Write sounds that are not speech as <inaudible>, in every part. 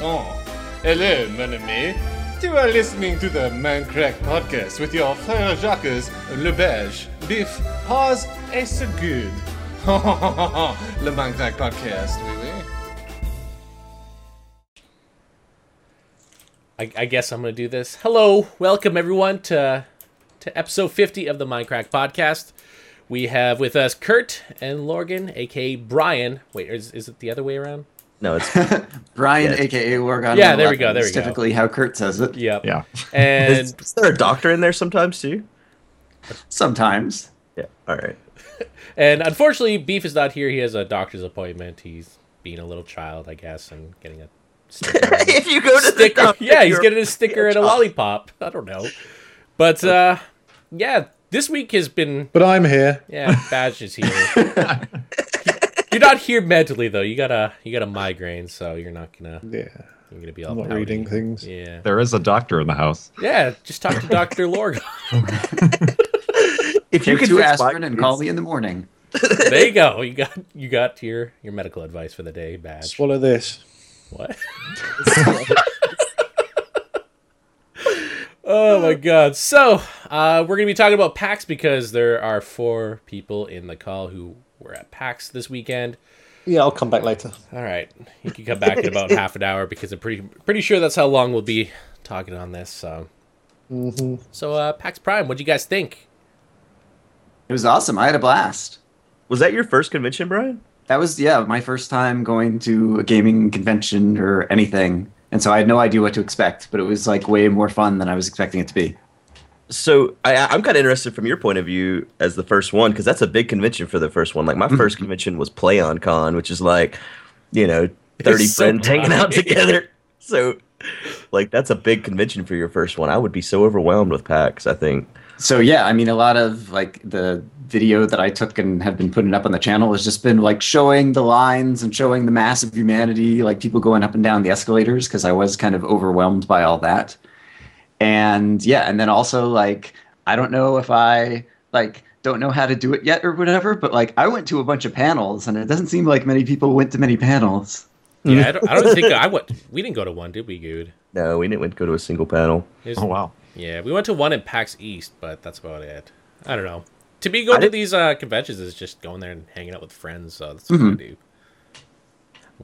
Oh, hello, mon ami. You are listening to the Mindcrack podcast with your frère Jacques, Le Belge, Biff, Paz, et so good. <laughs> Le Mindcrack podcast, oui, oui. I, I guess I'm going to do this. Hello, welcome everyone to to episode 50 of the Mindcrack podcast. We have with us Kurt and Lorgon, aka Brian. Wait, is, is it the other way around? No, it's <laughs> Brian, Yeah. aka Lorgon. Yeah, there we go, there we is go. Typically, how Kurt says it. Yep. Yeah. And is, is there a doctor in there sometimes too? Sometimes. Yeah. All right. <laughs> and unfortunately, Beef is not here. He has a doctor's appointment. He's being a little child, I guess, and getting a sticker. <laughs> if you go to the sticker. doctor, Yeah, he's getting a sticker and a lollipop. I don't know. But uh yeah, this week has been But I'm here. yeah, Baj is here. You're not here mentally though. You got a you got a migraine, so you're not gonna Yeah. you're gonna be all I'm reading things. Yeah. There is a doctor in the house. Yeah, just talk to <laughs> Dr. Lorg. <laughs> If you Take could two fix aspirin and call me in the morning. there you go. <laughs> You got you got your your medical advice for the day, Baj. Swallow this. What? oh my god. So, uh, we're going to be talking about PAX because there are four people in the call who were at PAX this weekend. Yeah, I'll come back later. All right. You can come back in about half an hour because I'm pretty pretty sure that's how long we'll be talking on this. So, so uh, PAX Prime, what do you guys think? It was awesome. I had a blast. Was that your first convention, Brian? That was yeah my first time going to a gaming convention or anything, and so I had no idea what to expect. But it was like way more fun than I was expecting it to be. So I, I'm kind of interested from your point of view as the first one because that's a big convention for the first one. Like my first mm-hmm. convention was PlayOnCon, which is like, you know, 30 It's so friends hanging out <laughs> together. So, like, that's a big convention for your first one. I would be so overwhelmed with PAX. I think. So yeah, I mean, a lot of like the video that I took and have been putting up on the channel has just been like showing the lines and showing the mass of humanity, like people going up and down the escalators, because I was kind of overwhelmed by all that. And yeah, and then also like I don't know if I like don't know how to do it yet or whatever, but like I went to a bunch of panels and it doesn't seem like many people went to many panels. Yeah, I don't, I don't think <laughs> I went. We didn't go to one, did we, Guude? No, we didn't go to a single panel. There's- Oh wow. Yeah, we went to one in PAX East, but that's about it. I don't know. To be going I to these uh, conventions is just going there and hanging out with friends. So that's what I do.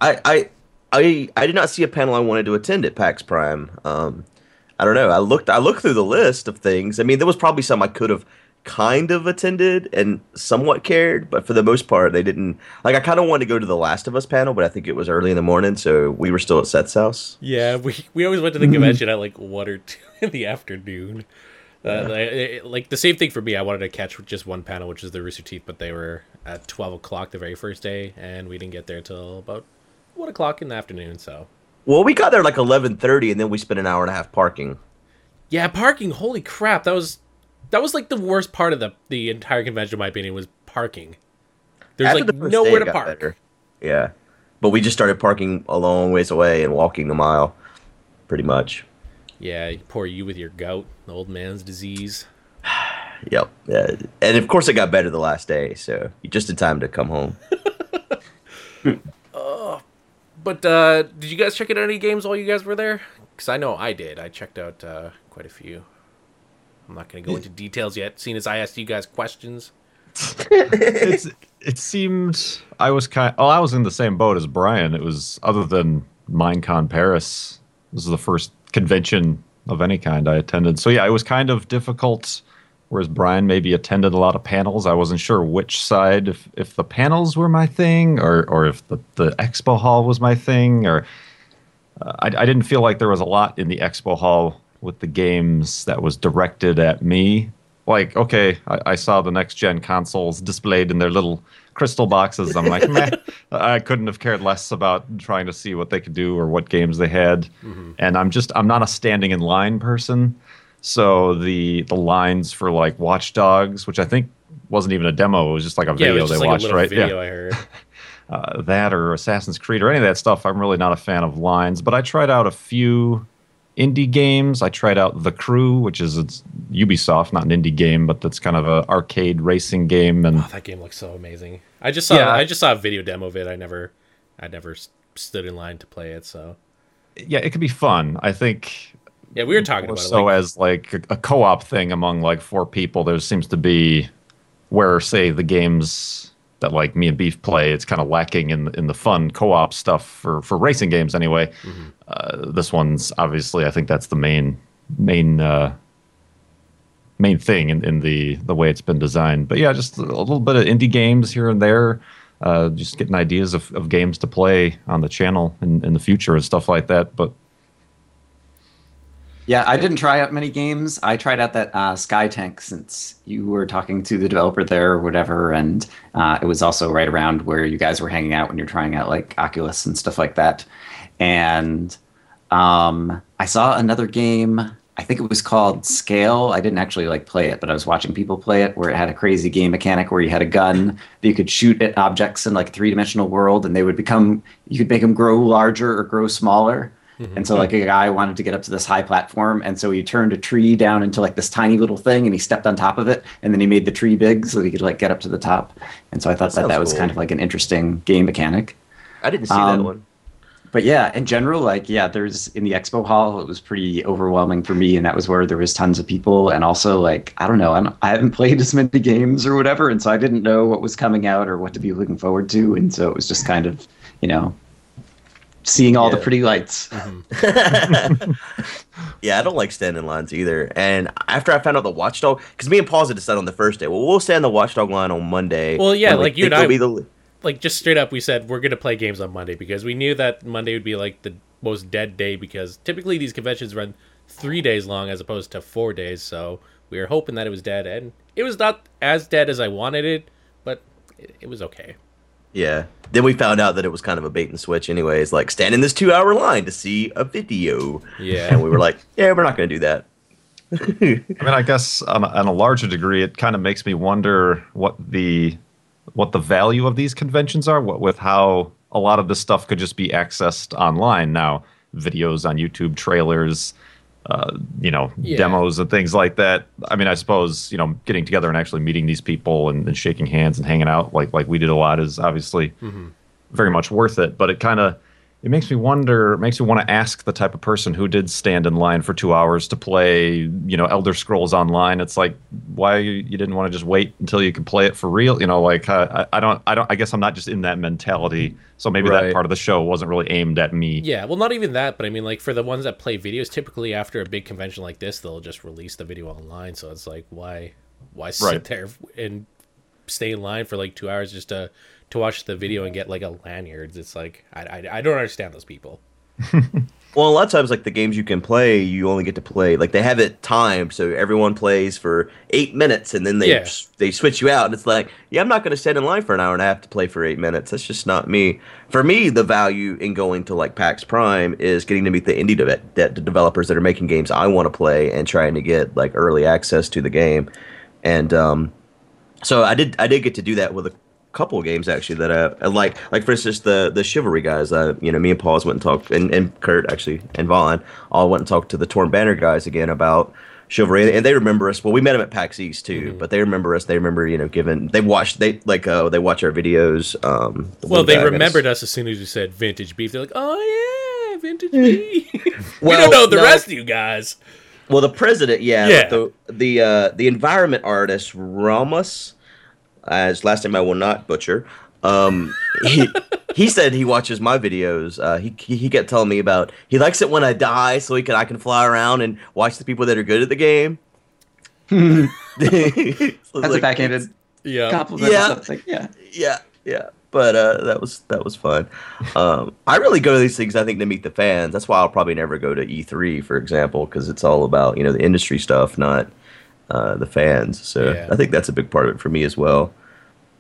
I, I I I did not see a panel I wanted to attend at PAX Prime. Um, I don't know. I looked I looked through the list of things. I mean, there was probably some I could have kind of attended and somewhat cared, but for the most part, they didn't. Like, I kind of wanted to go to the Last of Us panel, but I think it was early in the morning, so we were still at Seth's house. Yeah, we we always went to the convention at like one or two in the afternoon. Uh, like, it- like the same thing for me. I wanted to catch just one panel, which is the Rooster Teeth, but they were at twelve o'clock the very first day, and we didn't get there till about one o'clock in the afternoon. So Well, we got there like eleven thirty, and then we spent an hour and a half parking. yeah, parking. Holy crap, that was that was like the worst part of the the entire convention. In my opinion, was parking. There's After like the nowhere to park. better. Yeah, but we just started parking a long ways away and walking a mile, pretty much. Yeah, poor you with your gout, the old man's disease. <sighs> Yep. Yeah. And of course, it got better the last day, so you just in time to come home. <laughs> Oh, But uh, did you guys check out any games while you guys were there? Because I know I did. I checked out uh, quite a few. I'm not going to go into details yet, seeing as I asked you guys questions. <laughs> it's it seemed I was kind. Oh, I was in the same boat as Brian. It was other than Minecon Paris. This is the first convention of any kind I attended. So yeah, it was kind of difficult. Whereas Brian maybe attended a lot of panels. I wasn't sure which side, if if the panels were my thing, or or if the the expo hall was my thing, or uh, I, I didn't feel like there was a lot in the expo hall with the games that was directed at me. Like, okay, I, I saw the next gen consoles displayed in their little crystal boxes. I'm like, meh. <laughs> I couldn't have cared less about trying to see what they could do or what games they had. And I'm just, I'm not a standing in line person. So the the lines for like Watch Dogs, which I think wasn't even a demo, it was just like a Yeah, video they like watched, right? video I heard. <laughs> uh, that or Assassin's Creed or any of that stuff. I'm really not a fan of lines, but I tried out a few indie games. I tried out The Crew, which is it's Ubisoft, not an indie game, but that's kind of an arcade racing game. And Oh, that game looks so amazing. I just saw Yeah. I just saw a video demo of it. I never I never stood in line to play it. So yeah, it could be fun. I think Yeah, we were talking about so it. Like, as like a, a co-op thing among like four people. There seems to be where say the games that like me and Beef play, it's kind of lacking in in the fun co-op stuff for for racing games anyway. Mm-hmm. Uh, this one's obviously I think that's the main main uh, main thing in, in the the way it's been designed. But yeah, just a little bit of indie games here and there. Uh, just getting ideas of, of games to play on the channel in, in the future and stuff like that. But Yeah, I didn't try out many games. I tried out that uh, Sky Tank since you were talking to the developer there or whatever, and uh, it was also right around where you guys were hanging out when you're trying out like Oculus and stuff like that. And um, I saw another game. I think it was called Scale. I didn't actually like play it, but I was watching people play it where it had a crazy game mechanic where you had a gun that you could shoot at objects in like a three dimensional world, and they would become. You could make them grow larger or grow smaller. And so, like, a guy wanted to get up to this high platform, and so he turned a tree down into like this tiny little thing, and he stepped on top of it, and then he made the tree big so that he could like get up to the top. And so I thought that Sounds that was cool. kind of like an interesting game mechanic. I didn't see Um, that one. But yeah, in general, like yeah, there's in the expo hall, it was pretty overwhelming for me, and that was where there was tons of people, and also like I don't know, I, don't, I haven't played as many games or whatever, and so I didn't know what was coming out or what to be looking forward to, and so it was just kind of you know seeing all the pretty lights. Mm-hmm. <laughs> <laughs> Yeah, I don't like standing lines either. And after I found out the Watchdog, because me and Paul had decided on the first day, well, we'll stand the Watchdog line on Monday. Well, yeah, like you think and I- be the- like just straight up, we said we're gonna play games on Monday because we knew that Monday would be like the most dead day because typically these conventions run three days long as opposed to four days. So we were hoping that it was dead, and it was not as dead as I wanted it, but it, it was okay. Yeah. Then we found out that it was kind of a bait and switch, anyways. Like, stand in this two hour line to see a video. Yeah. And we were like, yeah, we're not going to do that. <laughs> I mean, I guess on a, on a larger degree, it kind of makes me wonder what the what the value of these conventions are. What with how a lot of this stuff could just be accessed online now, videos on YouTube, trailers, uh, you know, Yeah. demos and things like that. I mean, I suppose you know, getting together and actually meeting these people and, and shaking hands and hanging out like like we did a lot is obviously very much worth it. But it kind of it makes me wonder. It makes me want to ask the type of person who did stand in line for two hours to play, you know, Elder Scrolls Online. It's like why you, you didn't want to just wait until you could play it for real. You know, like uh, I, I don't, I don't. I guess I'm not just in that mentality. So maybe that part of the show wasn't really aimed at me. Yeah, well, not even that, but I mean, like for the ones that play videos, typically after a big convention like this, they'll just release the video online. So it's like, why, why sit Right. there and stay in line for like two hours just to to watch the video and get like a lanyard? It's like I, I, I don't understand those people. <laughs> Well, a lot of times, like the games you can play, you only get to play like they have it timed, so everyone plays for eight minutes, and then they Yeah. they switch you out, and it's like, yeah, I'm not going to stand in line for an hour and a half to play for eight minutes. That's just not me. For me, the value in going to like PAX Prime is getting to meet the indie de- de- the developers that are making games I want to play and trying to get like early access to the game, and um, so I did I did get to do that with a couple of games actually that I, I like like for instance the the chivalry guys uh you know me and Paul's went and talked and, and Kurt actually and Vaughn all went and talked to the Torn Banner guys again about chivalry and they remember us well we met them at PAX East too but they remember us they remember you know given they watched they like uh they watch our videos um the Well, they guy, I guess- remembered us as soon as we said vintage beef. They're like, oh yeah, vintage beef. <laughs> we <laughs> Well, don't know the no. rest of you guys. Well, the president, yeah, Yeah. the the uh, the environment artist Ramos, as last name I will not butcher. Um, he <laughs> he said he watches my videos. Uh, he, he he kept telling me about he likes it when I die, so he can I can fly around and watch the people that are good at the game. <laughs> <laughs> That's a backhanded Yeah. compliment. Yeah. or something. Yeah. yeah, yeah. But uh, that was that was fun. Um, I really go to these things. I think to meet the fans. That's why I'll probably never go to E3, for example, because it's all about you know the industry stuff, not uh, the fans. So Yeah. I think that's a big part of it for me as well.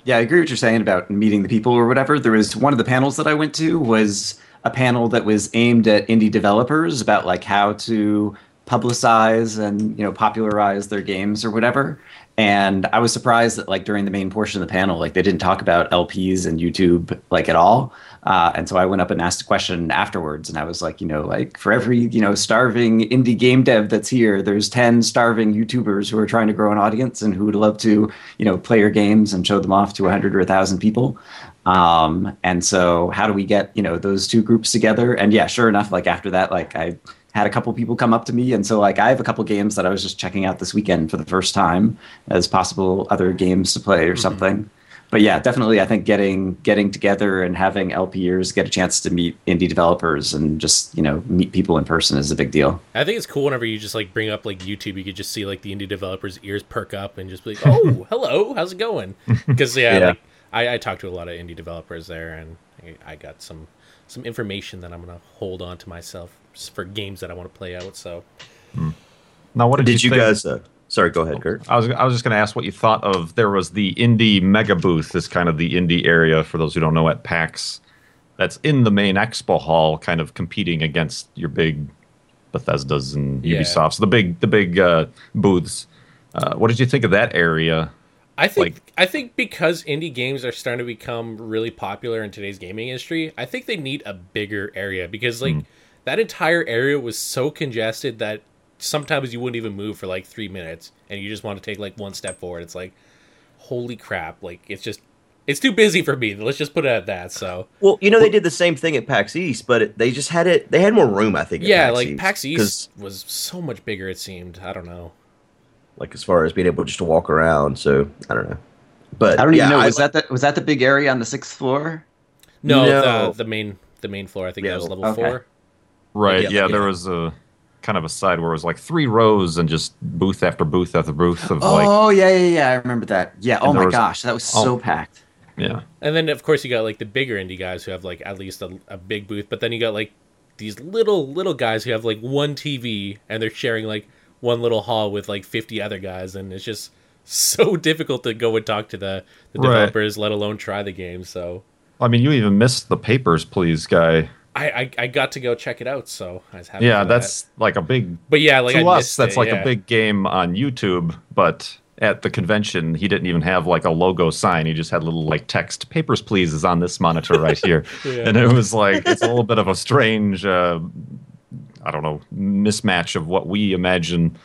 Yeah, I agree with what you're saying about meeting the people or whatever. There was one of the panels that I went to was a panel that was aimed at indie developers about like how to publicize and you know popularize their games or whatever. And I was surprised that like during the main portion of the panel, like they didn't talk about LPs and YouTube like at all. Uh, and so I went up and asked a question afterwards, and I was like, you know, like for every you know starving indie game dev that's here, there's ten starving YouTubers who are trying to grow an audience and who would love to you know play your games and show them off to a hundred or a thousand people. Um, and so how do we get, you know, those two groups together? And yeah, sure enough, like after that, like I had a couple people come up to me. And so like I have a couple games that I was just checking out this weekend for the first time as possible other games to play or something. But yeah, definitely I think getting getting together and having LPers get a chance to meet indie developers and just, you know, meet people in person is a big deal. I think it's cool whenever you just like bring up like YouTube, you could just see like the indie developers' ears perk up and just be like, "Oh, <laughs> hello, how's it going?" <laughs> Because yeah, Yeah. like I, I talked to a lot of indie developers there, and I, I got some some information that I'm gonna hold on to myself for games that I want to play out. So Now, what did, Did you think- guys? Uh, sorry, go ahead, Kurt. I was I was just going to ask what you thought of. There was the indie mega booth. This kind of the indie area for those who don't know at PAX. That's in the main expo hall, kind of competing against your big Bethesdas and Yeah. Ubisofts, the big the big uh, booths. Uh, what did you think of that area? I think Like- I think because indie games are starting to become really popular in today's gaming industry, I think they need a bigger area because like that entire area was so congested that sometimes you wouldn't even move for like three minutes and you just want to take like one step forward. It's like, holy crap! Like it's just it's too busy for me. Let's just put it at that. So Well, you know they did the same thing at PAX East, but it, they just had it. They had more room, I think. at yeah, PAX like East, PAX 'cause, East was so much bigger. It seemed. I don't know. like as far as being able just to walk around. So I don't know. But I don't yeah, even know. I- Was that the was that the big area on the sixth floor? No, No. the the main the main floor. I think Yeah, that was level okay. four. Right. Yeah, Yeah, like, there was a kind of a side where it was like three rows and just booth after booth after booth of like oh yeah, yeah, yeah. I remember that. Yeah. Oh my was- gosh, that was so oh. packed. yeah. And then of course you got like the bigger indie guys who have like at least a, a big booth, but then you got like these little little guys who have like one TV and they're sharing like one little hall with like 50 other guys and it's just <laughs> so difficult to go and talk to the, the Right. developers let alone try the game so I mean, you even missed the papers, please, guy. I, I, I got to go check it out so I was happy Yeah, that's like a big but yeah like to I us. That's it, like yeah. a big game on YouTube, but at the convention, he didn't even have like a logo sign. He just had a little like text, "Papers, please," is on this monitor right here, <laughs> Yeah. and it was like it's a little bit of a strange, uh, I don't know, mismatch of what we imagine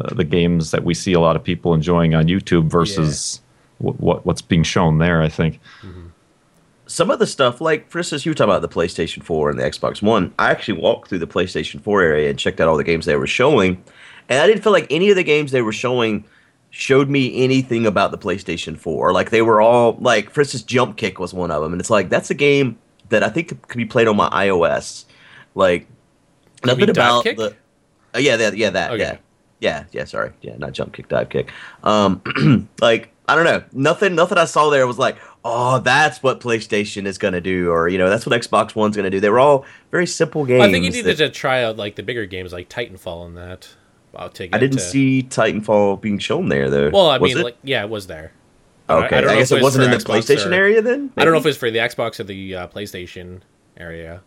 uh, the games that we see a lot of people enjoying on YouTube versus what, what what's being shown there. I think. Some of the stuff, like for instance, you were talking about the PlayStation 4 and the Xbox One. I actually walked through the PlayStation 4 area and checked out all the games they were showing, and I didn't feel like any of the games they were showing showed me anything about the PlayStation 4. Like they were all like, for instance, Jump Kick was one of them, and it's like that's a game that I think could be played on my iOS. Like You nothing about Kick? the. Uh, yeah, that, yeah, that, Okay. yeah, yeah, yeah. Sorry, yeah, not jump kick, dive kick. Um, <clears throat> like I don't know, nothing, nothing I saw there was like, oh, that's what PlayStation is gonna do, or you know, that's what Xbox One's gonna do. They were all very simple games. I think you needed that- to try out like the bigger games like Titanfall and that I'll take I didn't to- see Titanfall being shown there though. well I Was mean it? like yeah it was there okay, I, don't know guess it wasn't in the Xbox PlayStation or- area then. I don't know if maybe? it's for the Xbox or the uh, PlayStation area.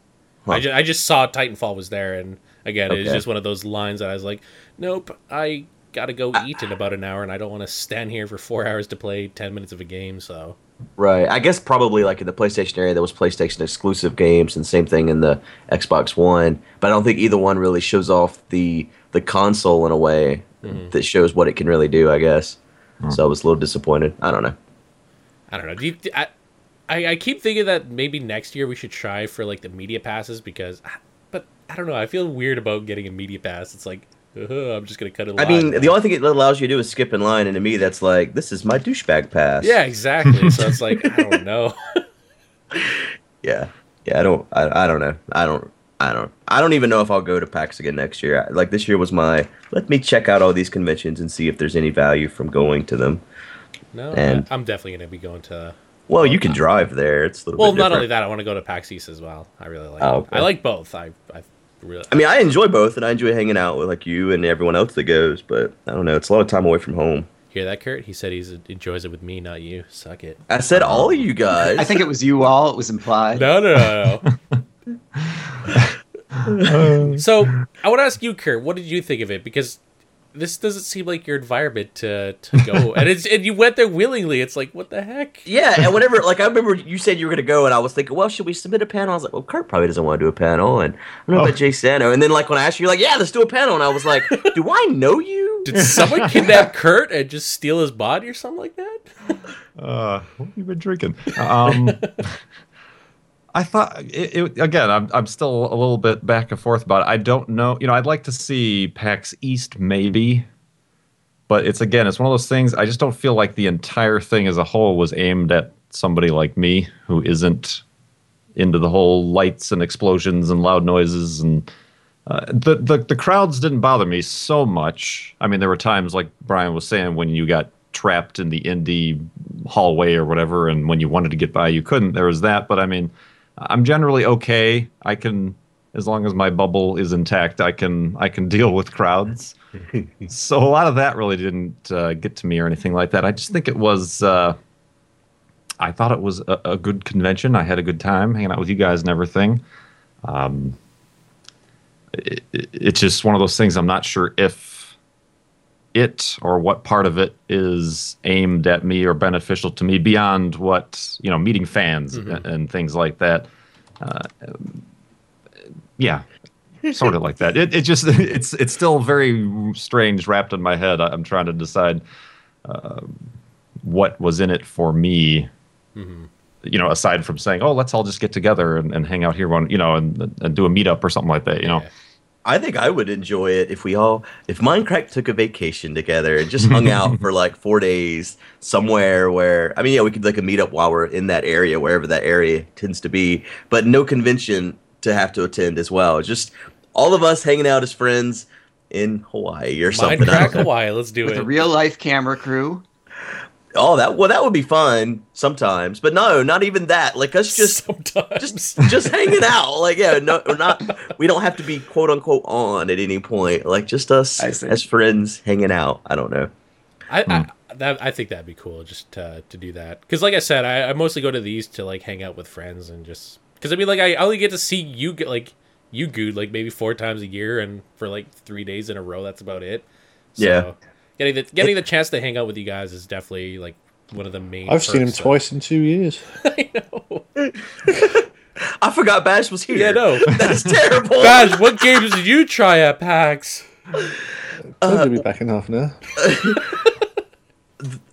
Huh. I, just, I just saw Titanfall was there, and again, Okay. just one of those lines that I was like, nope, I gotta go eat in about an hour, and I don't want to stand here for four hours to play ten minutes of a game. So Right. I guess probably like in the PlayStation area, there was PlayStation exclusive games, and same thing in the Xbox One. But I don't think either one really shows off the the console in a way Mm-hmm. that shows what it can really do. I guess. So I was a little disappointed. I don't know. I don't know. Do you, I, I I keep thinking that maybe next year we should try for like the media passes because, but I don't know. I feel weird about getting a media pass. It's like uh, I'm just gonna cut it. I mean, the only thing it allows you to do is skip in line, and to me, that's like this is my douchebag pass. yeah, exactly. <laughs> so it's like I don't know. <laughs> Yeah. Yeah. I don't. I, I don't know. I don't. I don't. I don't even know if I'll go to PAX again next year. Like this year was my. Let me check out all these conventions and see if there's any value from going to them. No, And- I'm definitely gonna be going to. Well, you can drive there. It's a little Well, not different. only that, I want to go to PAX East as well. I really like. Oh, okay. I like both. I I really. I mean, I enjoy both, and I enjoy hanging out with like you and everyone else that goes. But I don't know, it's a lot of time away from home. Hear that, Kurt? He said he enjoys it with me, not you. Suck it. I said all of you guys. I think it was you all. It was implied. No, no, no, no. <laughs> so I want to ask you, Kurt. What did you think of it? Because this doesn't seem like your environment to to go, <laughs> and it's and you went there willingly. It's like what the heck? Yeah, and whenever, <laughs> like, I remember you said you were gonna go, and I was thinking, well, should we submit a panel? I was like, well, Kurt probably doesn't want to do a panel, and I don't know Oh. about Jay Sano. And then, like, when I asked you, you're like, yeah, let's do a panel, and I was like, <laughs> do I know you? Did someone kidnap Kurt and just steal his body or something like that? Uh, what have you been drinking? Um, I thought it, it, again. I'm I'm still a little bit back and forth about it. I don't know. You know, I'd like to see PAX East maybe, but it's again, it's one of those things. I just don't feel like the entire thing as a whole was aimed at somebody like me who isn't into the whole lights and explosions and loud noises and uh, the, the the crowds didn't bother me so much. I mean, there were times like Brian was saying when you got trapped in the indie hallway or whatever, and when you wanted to get by, you couldn't. There was that, but I mean, I'm generally okay. I can, as long as my bubble is intact, I can I can deal with crowds. <laughs> so a lot of that really didn't uh, get to me or anything like that. I just think it was. Uh, I thought it was a, a, good convention. I had a good time hanging out with you guys and everything. Um, it, it, it's just one of those things. I'm not sure if it or what part of it is aimed at me or beneficial to me beyond what you know, meeting fans mm-hmm. and, and, things like that. Uh, yeah, sort of like that. It, it just <laughs> it's it's still very strange wrapped in my head. I'm trying to decide uh, what was in it for me Mm-hmm. You know, aside from saying, "Oh, let's all just get together and, and hang out here one," you know, and, and do a meetup or something like that. You know. I think I would enjoy it if we all, if Mindcrack took a vacation together and just hung out for <laughs> like four days somewhere where, I mean, yeah, we could like a meetup while we're in that area, wherever that area tends to be, but no convention to have to attend as well. Just all of us hanging out as friends in Hawaii or something. Mindcrack <laughs> Hawaii, let's do With it. With a real life camera crew. Oh, that well, that would be fun sometimes, but no, not even that. Like us just sometimes. just just <laughs> hanging out. Like yeah, no, we're not. We don't have to be quote unquote on at any point. Like just us as friends hanging out. I don't know. I, hmm. I that I think that'd be cool just to to do that because like I said, I, I mostly go to these to like hang out with friends and just because I mean like I only get to see you get like you good like maybe four times a year and for like three days in a row. That's about it. So, yeah getting the getting the chance to hang out with you guys is definitely like one of the main. I've seen him twice in two years. <laughs> <laughs> I know. I forgot Baj was here. Yeah, no, <laughs> that's terrible. Baj, what games did you try at PAX? I'll be uh, back in half an hour.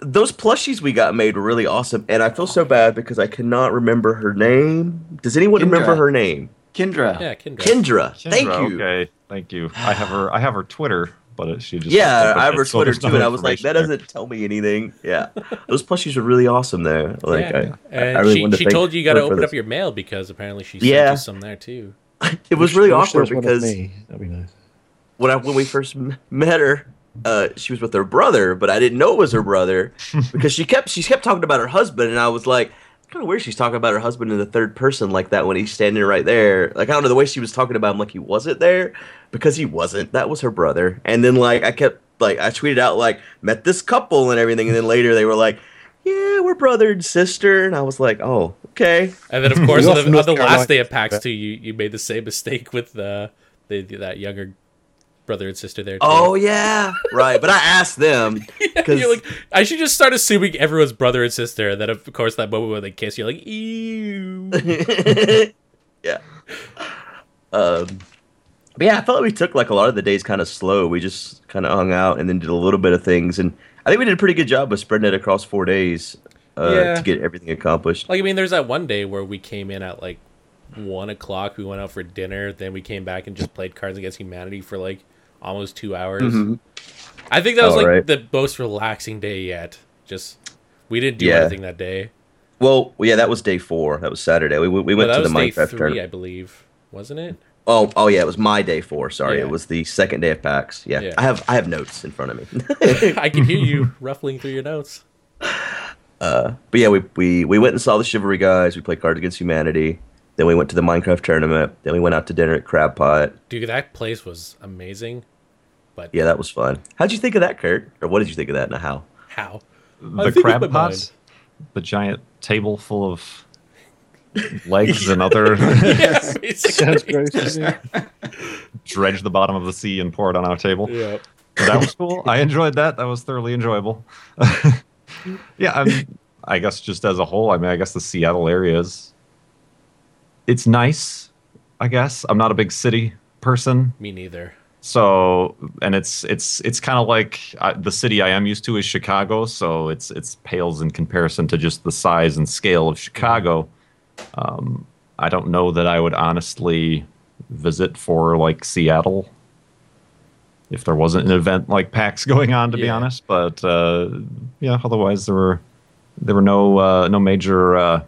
Those plushies we got made were really awesome, and I feel so bad because I cannot remember her name. Does anyone Kendra. remember her name? Kendra. Yeah, Kendra. Kendra. Kendra. Thank you. Okay, thank you. I have her. I have her Twitter but she just yeah, I have her Twitter too, and I was like, that there. doesn't tell me anything. Yeah, those plushies are really awesome there. Like, yeah. I, and I really she, she told you you got to open up your mail because apparently she sent yeah. you some there too. <laughs> it was really awkward because that'd be nice. When I when we first met her, uh, she was with her brother, but I didn't know it was her brother <laughs> because she kept she kept talking about her husband, and I was like, kind of weird she's talking about her husband in the third person like that when he's standing right there. Like I don't know the way she was talking about him like he wasn't there because he wasn't. That was her brother. And then like I kept like I tweeted out like met this couple and everything, and then later they were like, yeah, we're brother and sister, and I was like, oh okay. And then of course on the, on the last day of PAX too, you you made the same mistake with the, the that younger brother and sister there. Too. Oh yeah, right. But I asked them because <laughs> yeah, like, I should just start assuming everyone's brother and sister. And then of course that moment when they kiss, you're like, ew. <laughs> yeah. Um. But yeah, I felt like we took like a lot of the days kind of slow. We just kind of hung out and then did a little bit of things, and I think we did a pretty good job of spreading it across four days uh, yeah. to get everything accomplished. Like I mean, there's that one day where we came in at like one o'clock. We went out for dinner, then we came back and just played Cards Against Humanity for like almost two hours. Mm-hmm. I think that was like right. the most relaxing day yet. Just we didn't do yeah. anything that day. Well, yeah, that was day four. That was Saturday. We we went to the Minecraft three, tournament. I believe, wasn't it? Oh, oh yeah, it was my day four. Sorry, yeah. it was the second day of PAX. Yeah. yeah. I have I have notes in front of me. <laughs> <laughs> I can hear you ruffling through your notes. Uh, but yeah, we, we we went and saw the Chivalry guys. We played Cards Against Humanity. Then we went to the Minecraft tournament. Then we went out to dinner at Crab Pot. Dude, that place was amazing. But yeah, that was fun. How'd you think of that, Kurt? Or what did you think of that, and how? How? The crab pot, the giant table full of legs and other. <laughs> yeah, <laughs> Sounds great. Dredge the bottom of the sea and pour it on our table. Yeah. That was cool. I enjoyed that. That was thoroughly enjoyable. <laughs> yeah, I'm, I guess just as a whole, I mean, I guess the Seattle area is it's nice. I guess I'm not a big city person. Me neither. So, and it's it's it's kind of like uh, the city I am used to is Chicago. So it's it's pales in comparison to just the size and scale of Chicago. Um, I don't know that I would honestly visit for like Seattle if there wasn't an event like PAX <laughs> going on, to be honest. But uh, yeah, otherwise there were there were no uh, no major uh,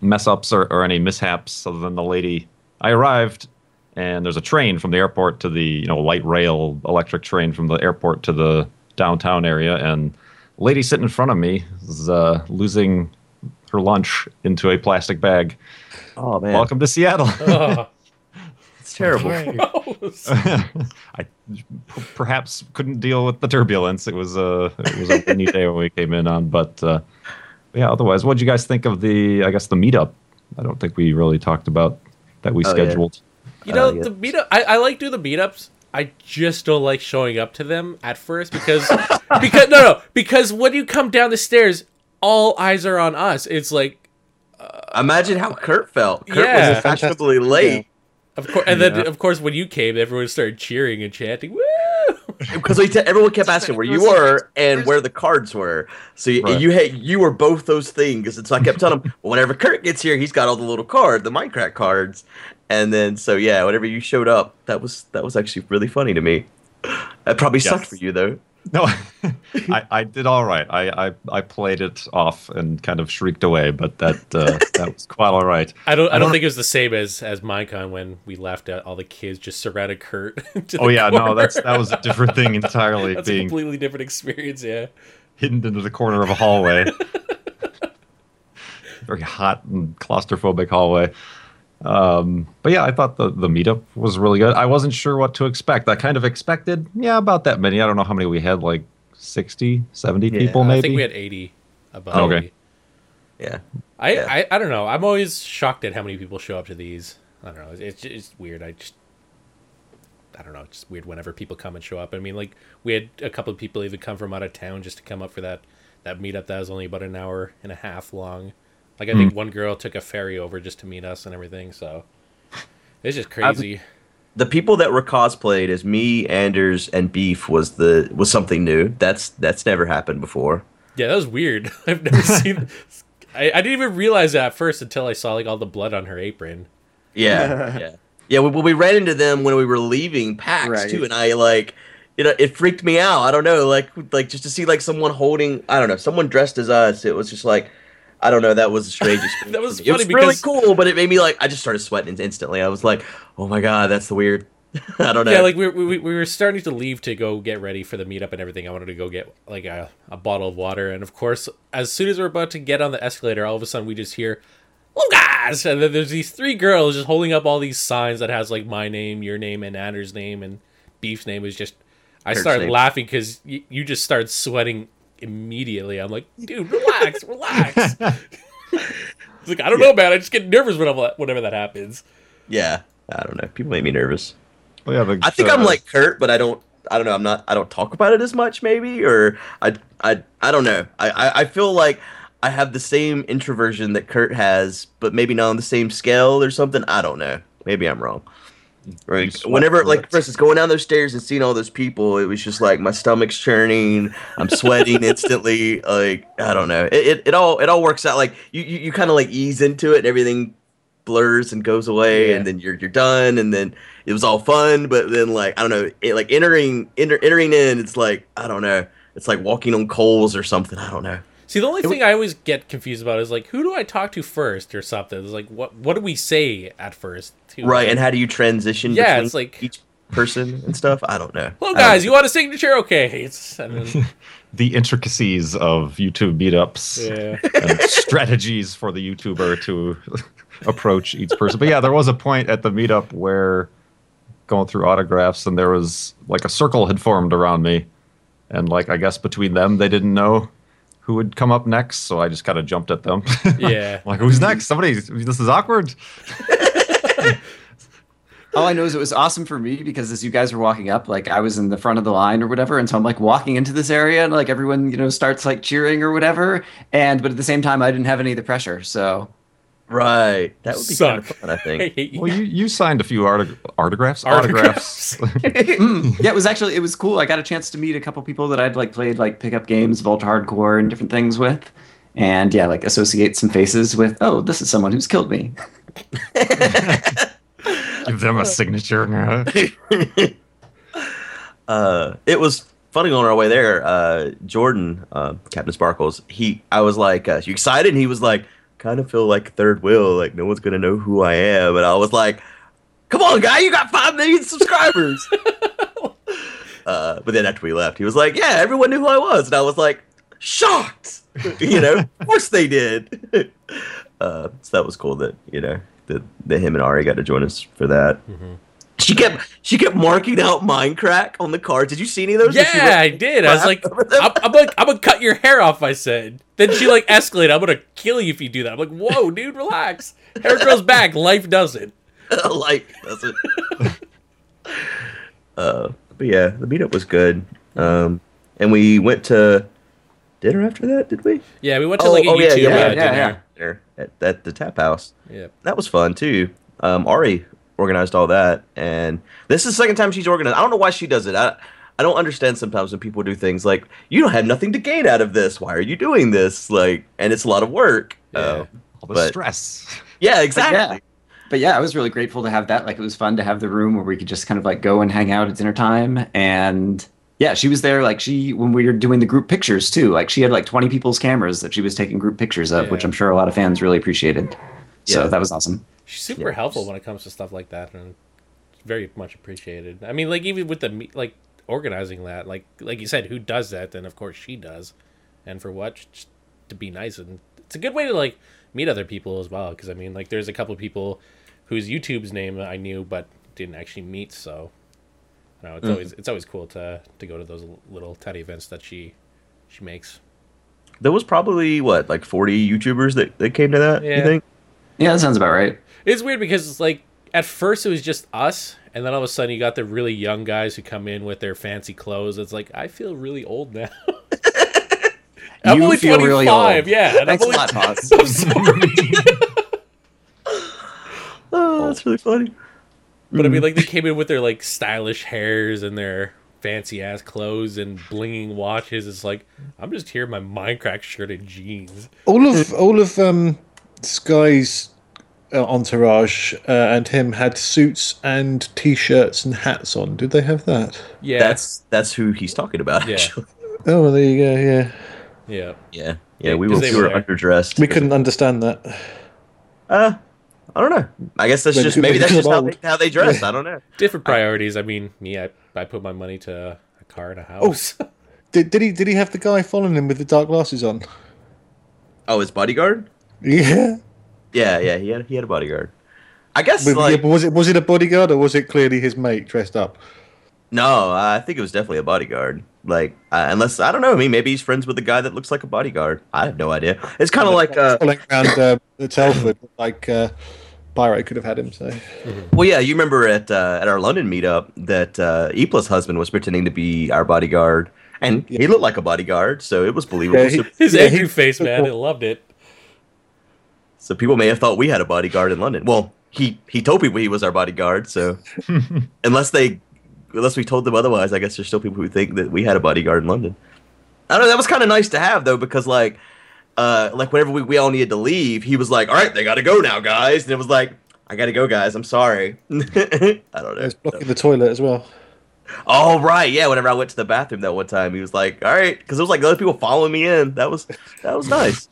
mess ups or, or any mishaps other than the lady. I arrived and there's a train from the airport to the you know light rail electric train from the airport to the downtown area and lady sitting in front of me is uh, losing her lunch into a plastic bag. Oh man, Welcome to Seattle. <laughs> Oh, it's terrible. gross. <laughs> I p- perhaps couldn't deal with the turbulence. It was a it was a windy day when we came in on, but uh, yeah. Otherwise, what would you guys think of the? I guess the meetup. I don't think we really talked about that we Oh, yeah. scheduled. You know, Uh, yeah. the meetup. I, I like doing the meetups. I just don't like showing up to them at first because <laughs> because no no because when you come down the stairs, all eyes are on us. It's like Imagine how Kurt felt. Kurt Yeah. was fashionably late of course, and then of course when you came, everyone started cheering and chanting. Woo! <laughs> because we t- everyone kept asking where you were and where the cards were. So you, Right. you had you were both those things, and so I kept telling them, well, whenever Kurt gets here, he's got all the little card, the Minecraft cards, and then so yeah, whenever you showed up, that was that was actually really funny to me. That probably sucked for you though. <laughs> No, I, I did all right. I, I I played it off and kind of shrieked away, but that uh, <laughs> that was quite all right. I don't. I, I don't don't- think it was the same as as Minecon when we left at All the kids just surrounded Kurt. <laughs> to Oh the yeah, no, that's that was a different thing entirely. that's a being completely different experience. Yeah. hidden into the corner of a hallway. Very hot and claustrophobic hallway. Um, but yeah, I thought the, the meetup was really good. I wasn't sure what to expect. I kind of expected, yeah, about that many. I don't know how many we had, like 60, 70 Yeah, people maybe? I think we had eighty. About Okay. 80. Yeah, I, Yeah. I I don't know. I'm always shocked at how many people show up to these. I don't know. It's it's weird. I just I don't know. It's just weird whenever people come and show up. I mean, like we had a couple of people even come from out of town just to come up for that that meetup that was only about an hour and a half long. Like I Hmm. think one girl took a ferry over just to meet us and everything. So it's just crazy. the people that were cosplayed as me, Anders, and Beef was the was something new. That's that's never happened before. Yeah, that was weird. <laughs> I've never seen. <laughs> I, I didn't even realize that at first until I saw like all the blood on her apron. Yeah, yeah, <laughs> yeah. We, we ran into them when we were leaving PAX Right. too, and I like, you know, it freaked me out. I don't know, like, like just to see like someone holding, I don't know, someone dressed as us. It was just like, I don't know, that was a strange <laughs> experience. That was. It was really cool, but it made me like, I just started sweating instantly. I was like, oh my god, that's the weird. <laughs> I don't know. Yeah, like we, we we were starting to leave to go get ready for the meetup and everything. I wanted to go get like a, a bottle of water, and of course, as soon as we're about to get on the escalator, all of a sudden we just hear Lucas, and then there's these three girls just holding up all these signs that has like my name, your name, and Anders' name, and Beef's name is just. I started laughing because y- you just started sweating immediately. I'm like, dude, relax, <laughs> relax. <laughs> It's like I don't know, man. I just get nervous whenever whenever that happens. yeah, I don't know. People make me nervous. Well, yeah, the, I think the- I'm like Kurt, but I don't. I don't know. I'm not. I don't talk about it as much, maybe, or I. I. I don't know. I. I, I feel like I have the same introversion that Kurt has, but maybe not on the same scale or something. I don't know. Maybe I'm wrong. Right. Whenever, like, for instance, going down those stairs and seeing all those people, it was just like my stomach's churning. I'm sweating instantly. <laughs> Like, I don't know. It, it, it all it all works out. Like, you you, you kind of like ease into it, and everything blurs and goes away, Yeah. and then you're you're done, and then it was all fun. But then, like, I don't know, it, like entering enter, entering in, it's like I don't know. It's like walking on coals or something. I don't know. See, the only It thing I always get confused about is like, who do I talk to first or something? It's like, what what do we say at first? Too? Right, and how do you transition? Yeah, between it's like- each person and stuff. I don't know. <laughs> Hello, guys. You want a signature? Okay. It's, and then, <laughs> the intricacies of YouTube meetups yeah. and <laughs> strategies for the YouTuber to approach each person. But yeah, there was a point at the meetup where going through autographs and there was like a circle had formed around me. And like I guess between them they didn't know who would come up next, so I just kind of jumped at them. <laughs> Yeah. like who's next? Somebody this is awkward. <laughs> All I know is it was awesome for me because as you guys were walking up, like I was in the front of the line or whatever, and so I'm like walking into this area and like everyone, you know, starts like cheering or whatever. And but at the same time, I didn't have any of the pressure, so Right. That would be kind of fun, I I think. <laughs> hate you. Well, you, you signed a few artig- autographs. Autographs. Mm, <laughs> <laughs> yeah, it was actually it was cool. I got a chance to meet a couple people that I'd like played like pickup games, Ultra Hardcore, and different things with, and yeah, like associate some faces with. Oh, this is someone who's killed me. Give them a signature. uh, it was funny on our way there. Uh, Jordan, uh, Captain Sparkles, he, I was like, uh, "You excited?" And he was like, "Kind of feel like third wheel, like no one's gonna know who I am." And I was like, "Come on, guy, you got five million subscribers." <laughs> uh, but then after we left, he was like, "Yeah, everyone knew who I was," and I was like, shocked. <laughs> you know, of course they did. <laughs> uh, so that was cool that you know that, that him and Ari got to join us for that. She kept she kept marking out Minecraft on the cards. Did you see any of those? Yeah, I did. I was like. <laughs> I'm, I'm like, I'm gonna cut your hair off. I said. Then she like escalated. I'm gonna kill you if you do that. I'm like, whoa, dude, relax. Hair grows back. Life doesn't. that's it. <laughs> <laughs> uh, but yeah, the meetup was good. Um, and we went to dinner after that. Did we? Yeah, we went to like a oh, yeah, YouTube yeah, uh, yeah, dinner. yeah. Dinner at, at the tap house. Yeah. That was fun too. Um, Ari organized all that, and this is the second time she's organized. I don't know why she does it. I I don't understand sometimes when people do things like you don't have nothing to gain out of this. Why are you doing this? Like, and it's a lot of work. Yeah. Uh, All the But- stress. <laughs> yeah, exactly. But yeah, I was really grateful to have that. Like, it was fun to have the room where we could just kind of like go and hang out at dinner time. And yeah, she was there. Like, she when we were doing the group pictures too. Like, she had like twenty people's cameras that she was taking group pictures of, which I'm sure a lot of fans really appreciated. So that was awesome. She's super Yeah, helpful when it comes to stuff like that, and very much appreciated. I mean, like even with the like organizing that, like like you said, who does that? Then of course she does, and for what? Just to be nice, and it's a good way to like meet other people as well. Because I mean, like there's a couple people whose YouTube's name I knew but didn't actually meet, so. You know, it's Mm. always it's always cool to to go to those little tiny events that she she makes. There was probably what like forty YouTubers that, that came to that. Yeah. You think? Yeah, that sounds about right. It's weird because it's like at first it was just us, and then all of a sudden you got the really young guys who come in with their fancy clothes. It's like I feel really old now. <laughs> I'm You only feel 25, really old. yeah. and I'm Thanks a only- lot, <laughs> Paz. I'm sorry. <laughs> Oh, that's really funny. but I mean, like they came in with their like stylish hairs and their fancy ass clothes and blinging watches. It's like I'm just here in my Minecraft shirt and jeans. All of all of um, Sky's uh, entourage uh, and him had suits and t-shirts and hats on. Did they have that? Yeah, That's that's who he's talking about. Yeah. actually. <laughs> Oh, well, there you go. Yeah, yeah. yeah, yeah. Yeah, We 'cause were we were were there. underdressed. we couldn't understand that. Uh, I don't know. I guess that's Maybe just maybe that's just how they, how they dress. I don't know. Different priorities. I mean, me, I, I put my money to a car and a house. <laughs> Did, did he did he have the guy following him with the dark glasses on? Oh, his bodyguard? <laughs> Yeah. Yeah, yeah. He had he had a bodyguard. I guess But, yeah, like but was it was it a bodyguard or was it clearly his mate dressed up? no. I think it was definitely a bodyguard. Like uh, unless I don't know. I mean, maybe he's friends with the guy that looks like a bodyguard. I have no idea. It's kind of like uh, Following around uh, the Telford, like uh, Byron could have had him. So Well, yeah, you remember at uh, at our London meetup that uh, Epla's husband was pretending to be our bodyguard, and he looked like a bodyguard, so it was believable. Yeah, he- so, His Yeah, angry face, man, I <laughs> loved it. So people may have thought we had a bodyguard in London. Well, he he told people he was our bodyguard, so <laughs> unless they unless we told them otherwise, I guess there's still people who think that we had a bodyguard in London. I don't know. That was kind of nice to have though, because like. Uh, like whenever we, we all needed to leave, he was like, "All right, they got to go now, guys." And it was like, "I got to go, guys. I'm sorry." <laughs> I don't know. he was blocking the toilet as well. Oh right, yeah. Whenever I went to the bathroom that one time, he was like, "All right," because it was like other people following me in. That was that was nice.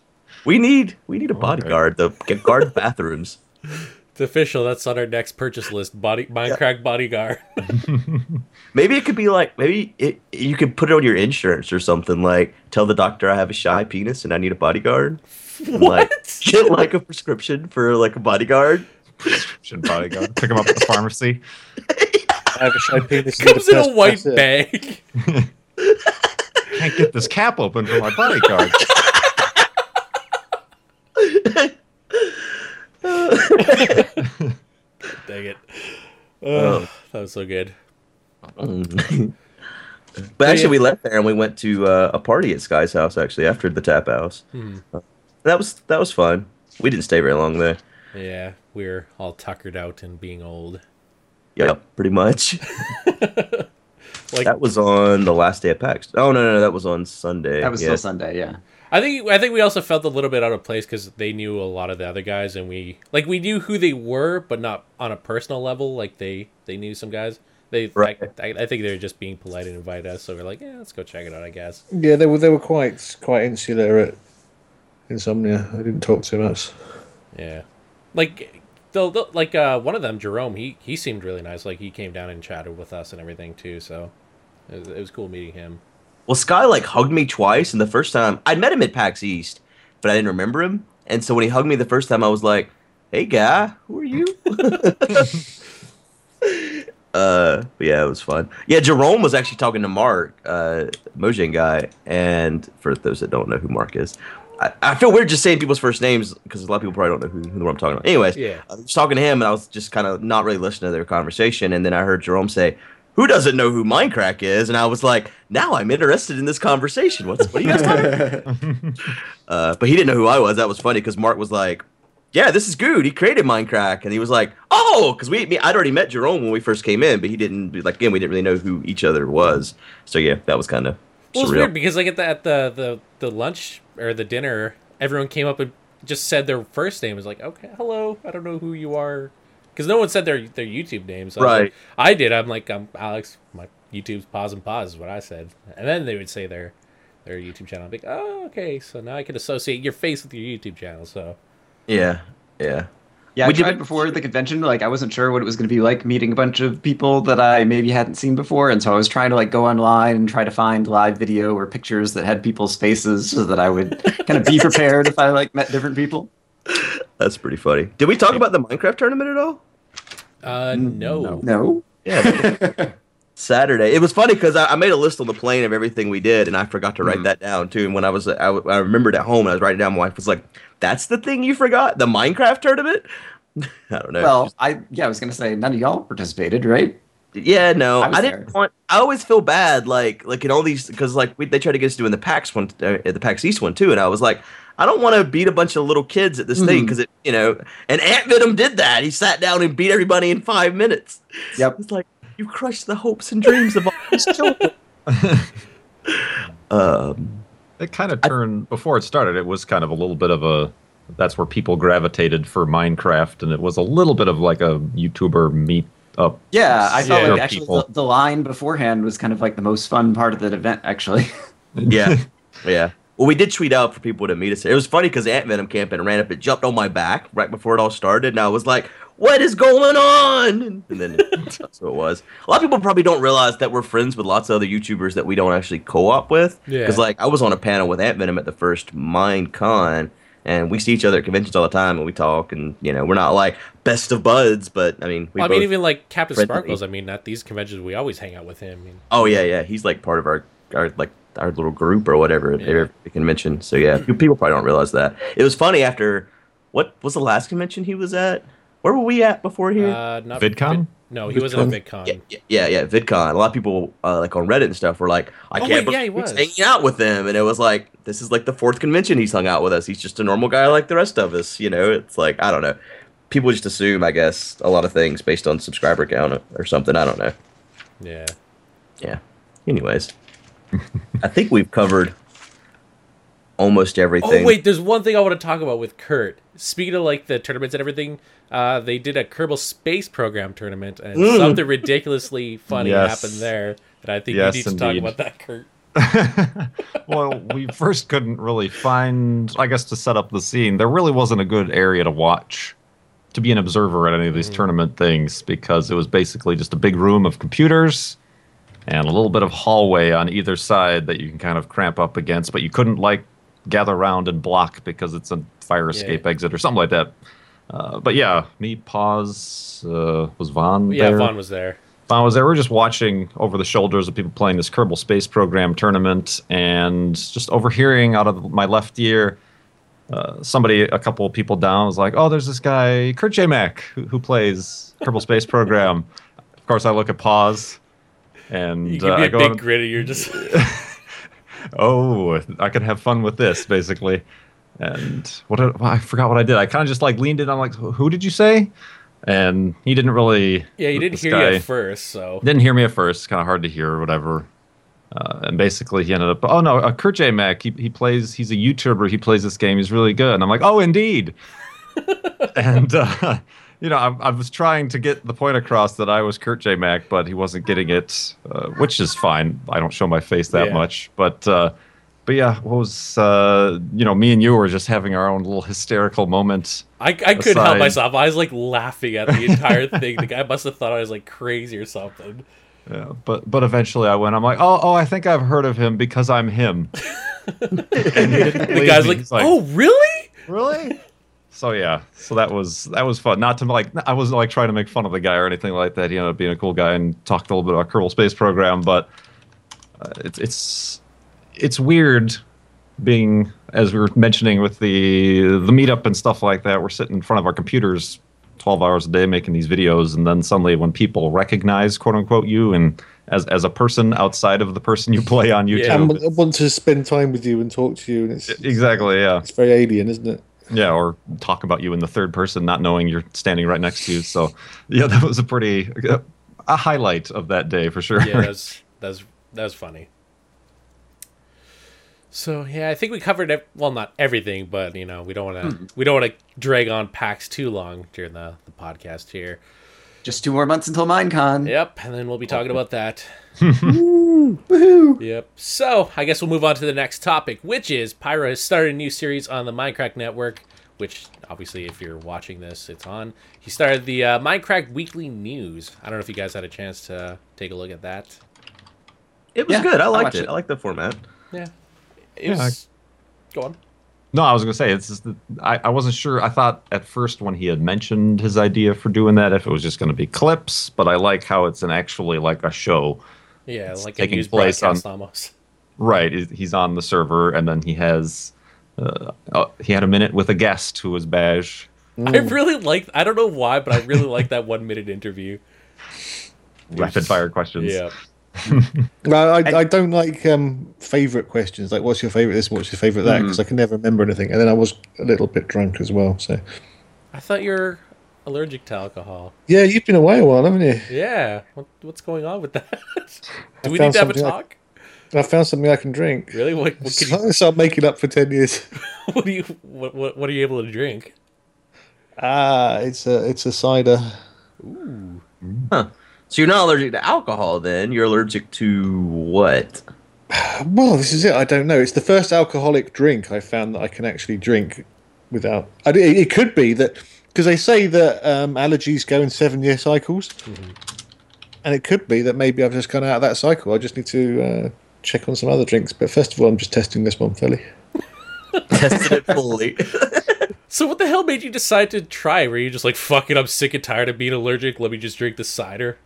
We need we need a oh, bodyguard to get guard bathrooms. <laughs> It's official. That's on our next purchase list. Body Mindcrack bodyguard. <laughs> Maybe it could be like maybe it, you could put it on your insurance or something. Like tell the doctor I have a shy penis and I need a bodyguard. And, Like <laughs> get like a prescription for like a bodyguard. Prescription bodyguard. Pick him up at the pharmacy. I have a shy penis. Comes in a white bag. Can't get this cap open for my bodyguard. Dang it. <laughs> Oh, that was so good. But actually, yeah. we left there and we went to uh, a party at Sky's house. Actually, after the tap house, Hmm. Uh, that was that was fun. We didn't stay very long there. Yeah, we're all tuckered out and being old. Yep, pretty much. Like <laughs> that was on the last day of PAX. Oh no, no, that was on Sunday. That was yeah. still Sunday, yeah. I think I think we also felt a little bit out of place because they knew a lot of the other guys, and we like we knew who they were, but not on a personal level. Like they they knew some guys. They Right. I, I think they were just being polite and invite us, so we're like, yeah, let's go check it out. I guess. Yeah, they were they were quite quite insular at Insomnia. I didn't talk too much. Yeah, like the, the like uh one of them, Jerome. He he seemed really nice. Like he came down and chatted with us and everything too. So it was, it was cool meeting him. Well, Sky like hugged me twice, and the first time I'd met him at PAX East, but I didn't remember him. And so when he hugged me the first time, I was like, "Hey, guy, who are you?" <laughs> uh, but yeah, it was fun. Yeah, Jerome was actually talking to Mark, uh, Mojang guy, and for those that don't know who Mark is. I, I feel weird just saying people's first names because a lot of people probably don't know who, who I'm talking about. Anyways, Yeah. I was talking to him and I was just kind of not really listening to their conversation. And then I heard Jerome say, Who doesn't know who Mindcrack is? And I was like, Now I'm interested in this conversation. What's, what are you guys talking about? <laughs> uh, but he didn't know who I was. That was funny because Mark was like, Yeah, this is good. He created Mindcrack. And he was like, Oh, because we, me, I'd already met Jerome when we first came in, but he didn't, like, again, we didn't really know who each other was. So yeah, that was kind of. Well, it's weird because like at the at the the, the lunch or the dinner, everyone came up and just said their first name. It was like, okay, hello, I don't know who you are, because no one said their their YouTube names. So I Right. like- I did. I'm like, I'm Alex. My YouTube's PauseUnpause is what I said, and then they would say their their YouTube channel. I'm like, oh, okay, so now I can associate your face with your YouTube channel. So Yeah, yeah. Yeah, I Would you- tried before the convention. Like, I wasn't sure what it was going to be like meeting a bunch of people that I maybe hadn't seen before, and so I was trying to like go online and try to find live video or pictures that had people's faces, so that I would <laughs> kind of be prepared if I like met different people. That's pretty funny. Did we talk about the Minecraft tournament at all? Uh, no, No, Yeah. <laughs> Saturday. It was funny because I, I made a list on the plane of everything we did, and I forgot to write Mhm. that down too. And when I was, I, I remembered at home, and I was writing down. My wife was like, "That's the thing you forgot, the Minecraft tournament." <laughs> I don't know. well, I yeah, I was going to say none of y'all participated, right? Yeah, no, I I, didn't there. want. I always feel bad, like like in all these because like we, they tried to get us doing the PAX one, uh, the PAX East one too, and I was like. I don't want to beat a bunch of little kids at this thing Mhm. because it, you know, and Ant Venom did that. He sat down and beat everybody in five minutes. Yep. It's like you crushed the hopes and dreams of all these children. <laughs> um, It kind of turned before it started. It was kind of a little bit of a. That's where people gravitated for Minecraft, and it was a little bit of like a YouTuber meet up. Yeah, I felt Yeah. like actually the, the line beforehand was kind of like the most fun part of the event. Actually, <laughs> yeah, yeah. Well, we did tweet out for people to meet us. It was funny because Ant Venom camping ran up and jumped on my back right before it all started, and I was like, "What is going on?" And then <laughs> that's what it was. A lot of people probably don't realize that we're friends with lots of other YouTubers that we don't actually co-op with. Yeah. Because like I was on a panel with Ant Venom at the first MineCon, and we see each other at conventions all the time, and we talk, and you know we're not like best of buds, but I mean, we Well, I mean even like Captain friendly. Sparkles. I mean at these conventions we always hang out with him. I mean, Oh yeah, yeah. He's like part of our our like our little group or whatever at Yeah. every convention. So yeah, people probably don't realize that. It was funny after what was the last convention he was at? Where were we at before here? uh, not VidCon? Vid- no, he wasn't at VidCon. yeah, yeah, yeah, yeah, VidCon. A lot of people uh, like on Reddit and stuff were like, "I Oh, can't wait, believe yeah, he he's was. hanging out with them," and it was like, "This is like the fourth convention he's hung out with us. He's just a normal guy like the rest of us." You know, it's like I don't know. People just assume, I guess, a lot of things based on subscriber count or something. I don't know. Yeah. Yeah. Anyways, <laughs> I think we've covered almost everything. Oh wait, there's one thing I want to talk about with Kurt. Speaking of like the tournaments and everything, uh, they did a Kerbal Space Program tournament, and Mm. something ridiculously funny Yes. happened there. And I think Yes, you need to talk about that, Kurt. <laughs> well, we first couldn't really find, I guess, to set up the scene. There really wasn't a good area to watch, to be an observer at any of these tournament things, because it was basically just a big room of computers and a little bit of hallway on either side that you can kind of cramp up against, but you couldn't like gather around and block because it's a fire escape exit or something like that. Uh, but yeah, me, pause, uh, was Vaughn Yeah, there? Vaughn was there. I was there. We were just watching over the shoulders of people playing this Kerbal Space Program tournament, and just overhearing out of my left ear, uh, somebody, a couple of people down, was like, "Oh, there's this guy, Kurt J. Mac, who, who plays Kerbal Space <laughs> Program." Of course, I look at pause, and You give uh, a go, big and you're just <laughs> "Oh, I could have fun with this." Basically, And what well, I forgot what I did. I kind of just like leaned in. I'm like, "Who did you say?" And he didn't really. Yeah, he didn't hear guy you at first, so Didn't hear me at first. Kind of hard to hear or whatever. Uh, and basically, he ended up. Oh no, uh, Kurt J. Mac. He he plays. He's a YouTuber. He plays this game. He's really good. And I'm like, oh, indeed. <laughs> and uh, you know, I, I was trying to get the point across that I was Kurt J. Mac, but he wasn't getting it, uh, which is fine. I don't show my face that Yeah. much, but. Uh, but yeah, what was uh, you know, me and you were just having our own little hysterical moment. I, I couldn't help myself. I was like laughing at the entire <laughs> thing. The guy must have thought I was like crazy or something. Yeah, but but eventually I went. I'm like, oh oh, I think I've heard of him because I'm him. <laughs> and he didn't The guy's me. like, "Oh, really?" really? So yeah, so that was that was fun. Not to like, I wasn't like trying to make fun of the guy or anything like that. He ended up being a cool guy and talked a little bit about Kerbal Space Program, but uh, it's it's it's weird being as we were mentioning with the the meetup and stuff like that. We're sitting in front of our computers. 12 hours a day making these videos and then suddenly when people recognize quote unquote you and as as a person outside of the person you play on YouTube Yeah. And I want to spend time with you and talk to you, and it's exactly yeah it's very alien, isn't it? Yeah, or talk about you in the third person, not knowing you're standing right next to you. So, yeah, that was a pretty a highlight of that day for sure. Yeah, <laughs> that's that's that was funny. So yeah, I think we covered ev- well, not everything, but you know, we don't want to hmm. we don't want to drag on PAX too long during the the podcast here. Just two more months until Minecon. Yep, and then we'll be talking about that. Woohoo! Yep. So I guess we'll move on to the next topic, which is Pyro has started a new series on the Mindcrack Network. Which obviously, if you're watching this, it's on. He started the uh, Mindcrack Weekly News. I don't know if you guys had a chance to take a look at that. It was Yeah, good. I I liked watched it. it. I liked the format. Yeah. It Yeah, was. Go on. No, I was gonna say it's. Just, that I I wasn't sure. I thought at first when he had mentioned his idea for doing that, if it was just gonna be clips, but I like how it's an actually like a show. Yeah, It's like a taking news place on- almost. Right, he's- he's on the server, and then he has. Uh, uh, he had a minute with a guest who was Baj. I really like. I don't know why, but I really like that one minute interview. Rapid fire questions. Yeah. <laughs> Well, I, I don't like um, favorite questions. Like, what's your favorite this? What's your favorite that? Because I can never remember anything. And then I was a little bit drunk as well. So, I thought you're allergic to alcohol. yeah, you've been away a while, haven't you? Yeah. What, what's going on with that? <laughs> Do I we need to have a something I- talk? I found something I can drink. Really? What, what, could So you, I start making up for ten years. <laughs> what do you? What, what, what are you able to drink? Ah, it's a it's a cider. Ooh. So you're not allergic to alcohol then? You're allergic to what? <sighs> Well, this is it. I don't know. It's the first alcoholic drink I found that I can actually drink without. I, it, it could be that because they say that um, allergies go in seven year cycles, and it could be that maybe I've just gone out of that cycle. I just need to uh, check on some other drinks. But first of all, I'm just testing this one, Philly. <laughs> Tested it fully. <laughs> So what the hell made you decide to try? Were you just like, fuck it, I'm sick and tired of being allergic. Let me just drink the cider.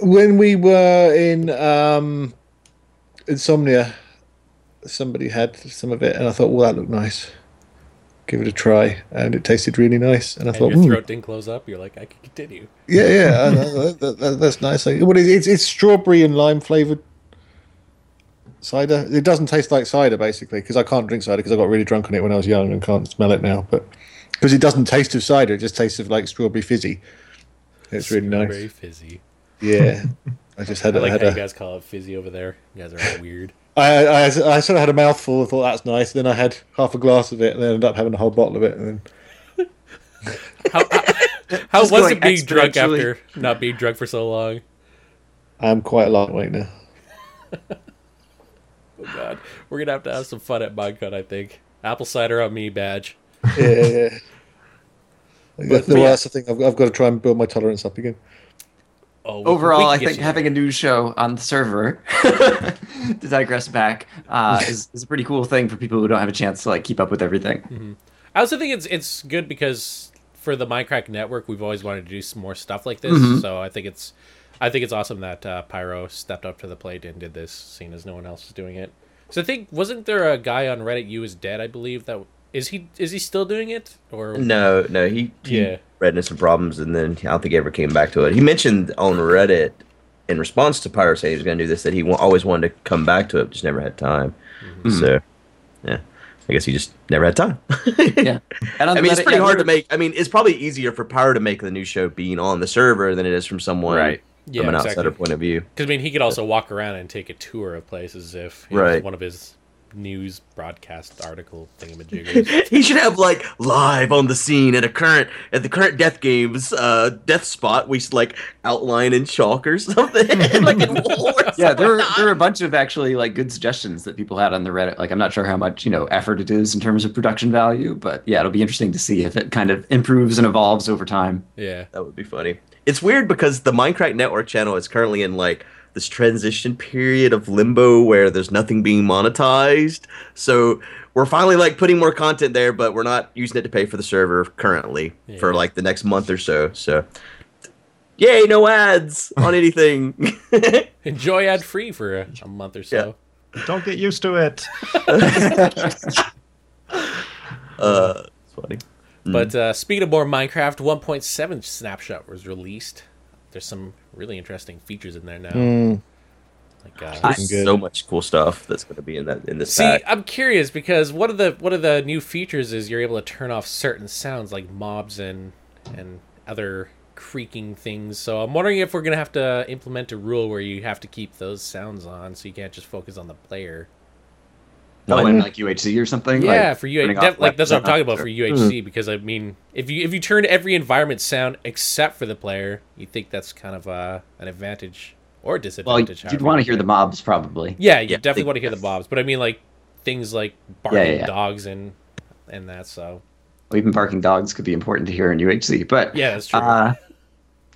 When we were in um, Insomnia, somebody had some of it, and I thought, well, that looked nice. Give it a try, and it tasted really nice. And I And thought, your "Hmm, throat didn't close up. You're like, I can continue. Yeah, yeah, <laughs> that, that, that, that's nice. Is it's, it's strawberry and lime flavored cider. It doesn't taste like cider basically because I can't drink cider because I got really drunk on it when I was young and can't smell it now. But because it doesn't taste of cider, it just tastes of like strawberry fizzy. It's really nice. Very fizzy. Yeah, I just had, <laughs> I a- like had how you guys call it fizzy over there. You guys are all weird. I, I, I sort of had a mouthful. and thought that's nice. Then I had half a glass of it, and then ended up having a whole bottle of it. And then <laughs> How, how, how was going it being drunk after not being drunk for so long? I'm quite a lightweight now. <laughs> Oh god, we're gonna have to have some fun at MineCon. I think apple cider on me badge. Yeah, yeah. yeah. <laughs> But- the but yeah. thing I've, I've got to try and build my tolerance up again. Oh, we- Overall, we I think having there. a news show on the server, <laughs> to digress back, uh, <laughs> is, is a pretty cool thing for people who don't have a chance to like keep up with everything. I also think it's it's good because for the Mindcrack network, we've always wanted to do some more stuff like this. Mm-hmm. So I think it's I think it's awesome that uh, Pyro stepped up to the plate and did this, seeing as no one else is doing it. So I think wasn't there a guy on Reddit? You is dead, I believe. That is he is he still doing it or No, no, he, he Yeah. ran into some problems, and then I don't think he ever came back to it. He mentioned on Reddit in response to Pyro saying he was going to do this that he wa- always wanted to come back to it, just never had time. Mm-hmm. So, yeah, I guess he just never had time. <laughs> yeah. And I mean, it's meta- pretty yeah, hard to make. I mean, it's probably easier for Pyro to make the new show being on the server than it is from someone Right. Yeah, from an exactly. outsider point of view. Because I mean, he could also walk around and take a tour of places if it was Right. one of his news broadcast article thingamajiggers. <laughs> he should have like live on the scene at a current at the current death games uh death spot we should like outline in chalk or <laughs> something <laughs> like in war yeah, there were, something. there were a bunch of actually like good suggestions that people had on the Reddit. Like, I'm not sure how much you know effort it is in terms of production value, but yeah, it'll be interesting to see if it kind of improves and evolves over time. yeah. that would be funny it's weird because the mindcrack network channel is currently in like this transition period of limbo where there's nothing being monetized. So we're finally like putting more content there but we're not using it to pay for the server currently for like the next month or so. So yay no ads on <laughs> anything. <laughs> Enjoy ad free for a, a month or so. Don't get used to it. <laughs> uh it's funny. But uh, speaking of more Minecraft, 1.7 snapshot was released. There's some really interesting features in there now. Mm, Like, uh, I- good. so much cool stuff that's going to be in that in this see, pack. I'm curious because one of the one of the new features is you're able to turn off certain sounds like mobs and and other creaking things. So I'm wondering if we're gonna have to implement a rule where you have to keep those sounds on, so you can't just focus on the player. Oh, What? in like UHC or something. Yeah, like, for UHC, turning def- like that's what I'm talking about after. for UHC because I mean, if you if you turn every environment sound except for the player, you think that's kind of uh, an advantage or Well, disadvantage. you'd want to hear the mobs probably. Yeah, you Yeah, definitely want to hear the mobs, but I mean like things like barking yeah, yeah. dogs and and that. So Well, even barking dogs could be important to hear in UHC. But yeah, that's true. Uh,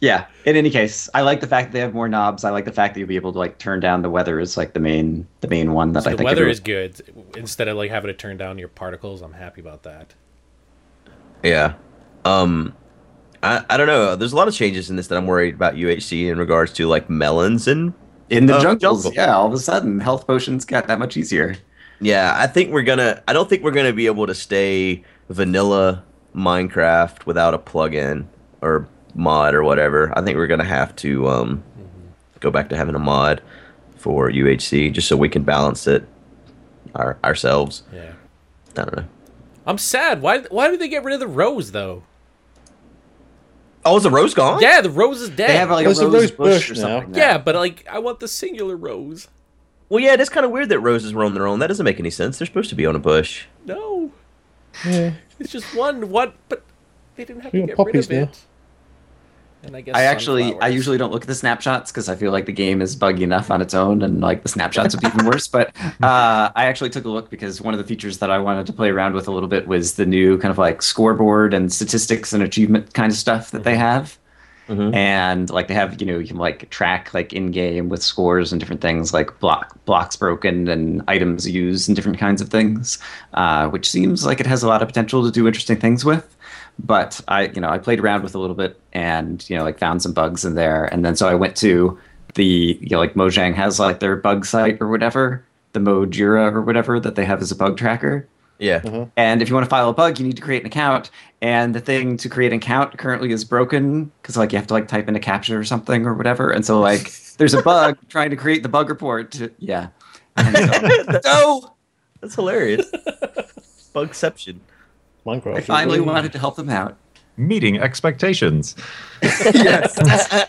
yeah. In any case, I like the fact that they have more knobs. I like the fact that you'll be able to like turn down the weather is like the main the main one that So I the think weather everyone- is good. Instead of like having to turn down your particles, I'm happy about that. Yeah. Um I, I don't know. There's a lot of changes in this that I'm worried about UHC in regards to like melons and in the uh, jungles. jungle. Yeah, all of a sudden health potions got that much easier. yeah, I think we're gonna I don't think we're gonna be able to stay vanilla Minecraft without a plugin or mod or whatever. I think we're gonna have to um go back to having a mod for UHC just so we can balance it our, ourselves. Yeah. I don't know. I'm sad. Why why did they get rid of the rose though? Oh, is the rose gone? Yeah, the rose is dead. They have like There's a a rose, rose bush, bush or something. now. yeah, but like I want the singular rose. Well, yeah, it is kind of weird that roses were on their own. That doesn't make any sense. They're supposed to be on a bush. No, yeah. it's just one. What? But they didn't have We to want get poppies rid of now. it. And I guess I actually, I usually don't look at the snapshots because I feel like the game is buggy enough on its own, and like the snapshots would be even worse. But <laughs> uh, I actually took a look because one of the features that I wanted to play around with a little bit was the new kind of like scoreboard and statistics and achievement kind of stuff that they have. Mhm. And like they have, you know, you can like track like in game with scores and different things like block blocks broken and items used and different kinds of things, uh, which seems like it has a lot of potential to do interesting things with but I, you know, I played around with a little bit and, you know, like found some bugs in there. And then so I went to the, you know, like Mojang has like their bug site or whatever, the Mojira or whatever that they have as a bug tracker. Yeah. Mm-hmm. And if you want to file a bug, you need to create an account. And the thing to create an account currently is broken because like you have to like type in a captcha or something or whatever. And so like <laughs> there's a bug trying to create the bug report. To, yeah. <laughs> And so, no, that's hilarious. <laughs> Bugception. Minecraft. I finally wanted to help them out. Meeting expectations. yes. <laughs>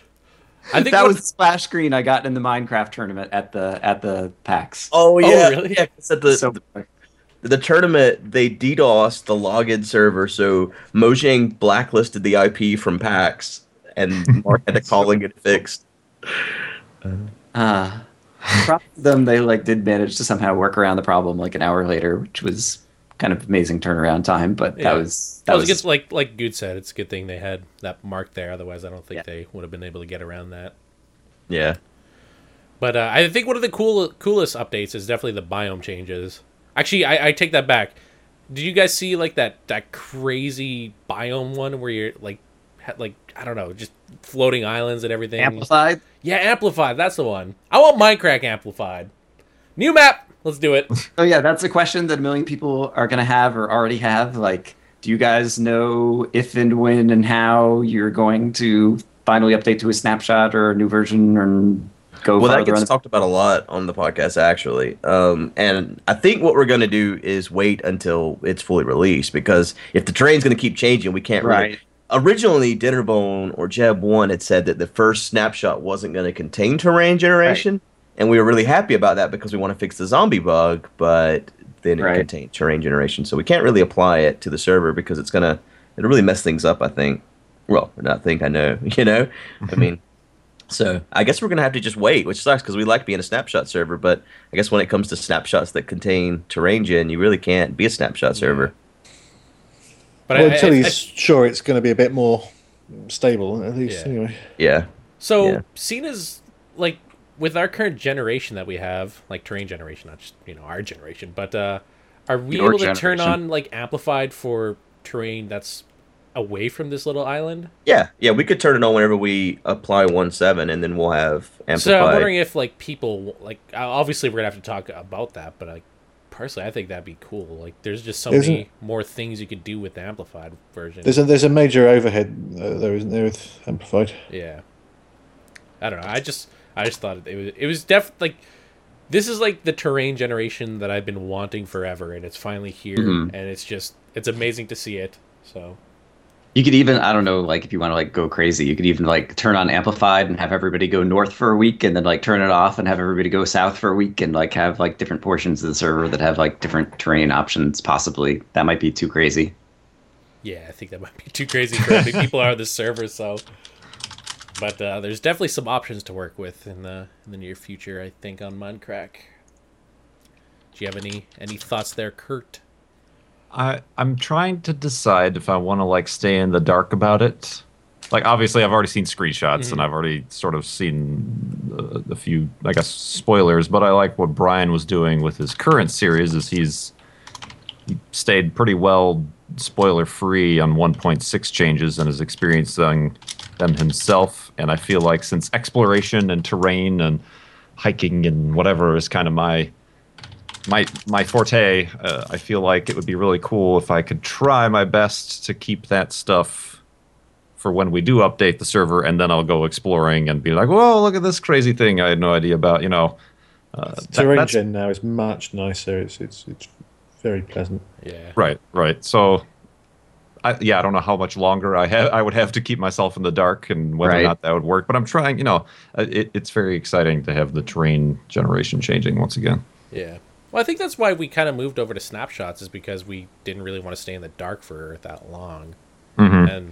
I think that was the splash screen I got in the Minecraft tournament at the at the PAX. Oh yeah, really? yeah. 'cause at the, so the the tournament, they DDoS the login server, so Mojang blacklisted the IP from PAX, and Mark had to <laughs> call and get it fixed. uh, props them they like did manage to somehow work around the problem like an hour later, which was kind of amazing turnaround time. But Yeah. that was that That was, was, good, like like Guude said. It's a good thing they had that mark there. Otherwise, I don't think Yeah. they would have been able to get around that. Yeah, But uh, I think one of the cool coolest updates is definitely the biome changes. Actually, I, I take that back. Did you guys see like that that crazy biome one where you're like ha- like I don't know, just floating islands and everything? amplified. Yeah, amplified. That's the one. I want Minecraft amplified. New map. Let's do it. <laughs> Oh yeah, that's a question that a million people are gonna have or already have. Like, do you guys know if and when and how you're going to finally update to a snapshot or a new version or go well, that gets on. talked about a lot on the podcast, actually. Um, and I think what we're going to do is wait until it's fully released because if the terrain's going to keep changing, we can't really. Right. Originally, Dinnerbone or Jeb One had said that the first snapshot wasn't going to contain terrain generation, and we were really happy about that because we want to fix the zombie bug, but then it Right. contained terrain generation, so we can't really apply it to the server because it's gonna it'll really mess things up. I think. Well, not think I know. <laughs> You know, I mean. <laughs> So I guess we're gonna have to just wait, which sucks because we like being a snapshot server. But I guess when it comes to snapshots that contain terrain gen, you really can't be a snapshot server. But well, I- until I- he's I- sure it's going to be a bit more stable, at least. Yeah. Anyway, Yeah. So, Yeah. seen as like with our current generation that we have, like terrain generation, not just you know our generation, but uh, are we Your able to turn on like amplified for terrain that's away from this little island? Yeah, yeah, we could turn it on whenever we apply one seven, and then we'll have amplified. So I'm wondering if like people like obviously we're gonna have to talk about that, but like personally, I think that'd be cool. Like, there's just so Isn't- many more things you could do with the amplified version. there's a there's a major overhead uh, there, isn't there, with amplified? Yeah. I don't know. I just I just thought it was it was def like this is like the terrain generation that I've been wanting forever and it's finally here Mhm. and it's just it's amazing to see it. So You could even, I don't know, like if you want to like go crazy, you could even like turn on amplified and have everybody go north for a week, and then like turn it off and have everybody go south for a week, and like have like different portions of the server that have like different terrain options. Possibly that might be too crazy. yeah, I think that might be too crazy for how many <laughs> people are on this server, so but uh, there's definitely some options to work with in the in the near future, I think, on Mindcrack. Do you have any any thoughts there, Kurt? I I'm trying to decide if I want to like stay in the dark about it. Like obviously I've already seen screenshots and I've already sort of seen uh, a few I guess spoilers, but I like what Brian was doing with his current series is he's he stayed pretty well spoiler free on 1.6 changes and is experiencing them himself and I feel like since exploration and terrain and hiking and whatever is kind of my my my forte. Uh, I feel like it would be really cool if I could try my best to keep that stuff for when we do update the server, and then I'll go exploring and be like, "Whoa, look at this crazy thing I had no idea about." You know, uh, that- Terrain that's- gen now is much nicer. It's it's it's very pleasant. Yeah. Right, right. So, I, yeah, I don't know how much longer I have. I would have to keep myself in the dark, and whether or not that would work. But I'm trying. You know, uh, it, it's very exciting to have the terrain generation changing once again. Yeah. Well, I think that's why we kind of moved over to snapshots is because we didn't really want to stay in the dark for that long, Mhm. and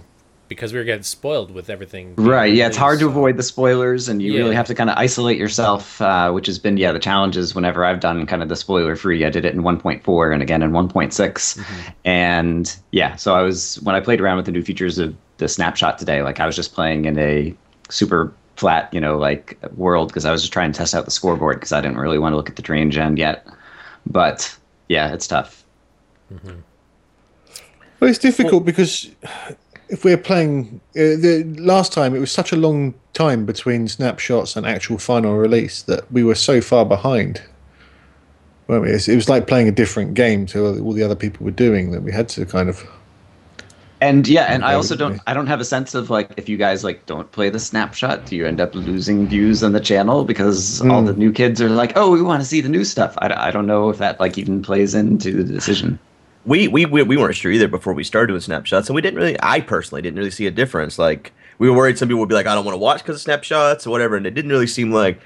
because we were getting spoiled with everything. being Right. Yeah, it's hard to avoid the spoilers, and you Yeah. really have to kind of isolate yourself, uh, which has been yeah the challenges. Whenever I've done kind of the spoiler free, I did it in 1.4 and again in 1.6, and yeah. So I was when I played around with the new features of the snapshot today, like I was just playing in a super flat, you know, like world because I was just trying to test out the scoreboard because I didn't really want to look at the terrain gen yet. But yeah, it's tough. Well, it's difficult because if we're playing uh, the last time, it was such a long time between snapshots and actual final release that we were so far behind. weren't we? It was like playing a different game to all the other people were doing that we had to kind of. And yeah, and I also don't. I don't have a sense of like if you guys like don't play the snapshot, do you end up losing views on the channel because all Hmm. the new kids are like, "Oh, we want to see the new stuff." I, I don't know if that like even plays into the decision. We, we we we weren't sure either before we started doing snapshots, and we didn't really. I personally didn't really see a difference. Like we were worried some people would be like, I don't want to watch because of snapshots or whatever, and it didn't really seem like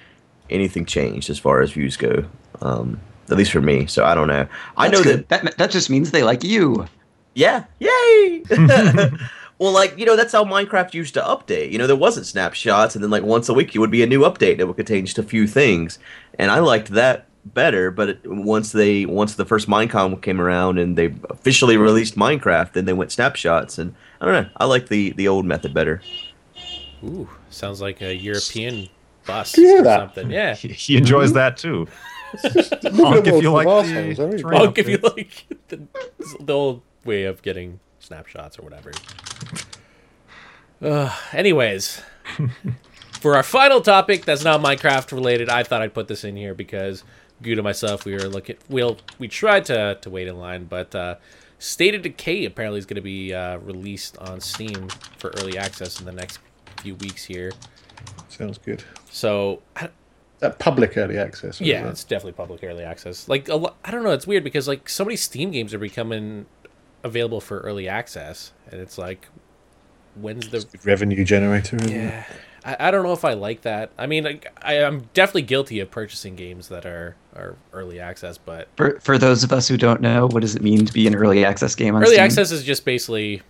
anything changed as far as views go. Um, at least for me. So I don't know. I know That's that that that just means they like you. Yeah, yay! <laughs> well, like you know, that's how Minecraft used to update. You know, there wasn't snapshots, and then like once a week, it would be a new update that would contain just a few things, and I liked that better. But it, once they once the first Minecon came around and they officially released Minecraft, then they went snapshots, and I don't know. I like the the old method better. Ooh, sounds like a European bus Do or that? something. Yeah. He, <laughs> he enjoys that too. <laughs> Honk if you like the the assholes, aren't we? terrain. I'll give you like <laughs> the, the old way of getting snapshots or whatever. Uh, anyways, for our final topic that's not Minecraft related, I thought I'd put this in here because Guude and myself we were looking. We'll we tried to to wait in line, but uh, State of Decay apparently is going to be uh, released on Steam for early access in the next few weeks here. Sounds good. So I, that public early access. Yeah, that- it's definitely public early access. Like a lo- I don't know, it's weird because like so many Steam games are becoming available for early access, and it's like, when's the revenue generator. yeah? I, I don't know if I like that. I mean, like, I, I'm definitely guilty of purchasing games that are are early access, but For for those of us who don't know, what does it mean to be an early access game on early Steam? access is just basically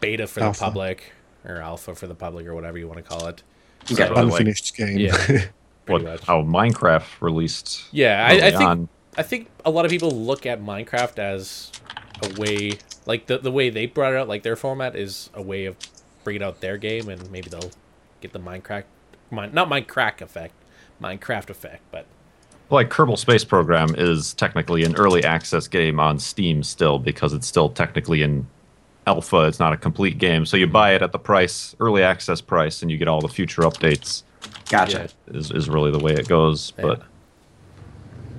beta for Alpha. the public or alpha for the public or whatever you want to call it. Okay. So, like- Unfinished game. Yeah. <laughs> What, much. how Minecraft released. Yeah, I, I think on. I think a lot of people look at Minecraft as a way, like the the way they brought it out, like their format is a way of bringing out their game, and maybe they'll get the Minecraft, mine, not Minecraft effect, Minecraft effect, but like Kerbal Space Program is technically an early access game on Steam still because it's still technically in alpha. It's not a complete game, so you mm-hmm. buy it at the price, early access price, and you get all the future updates. Gotcha. Is is really the way it goes. But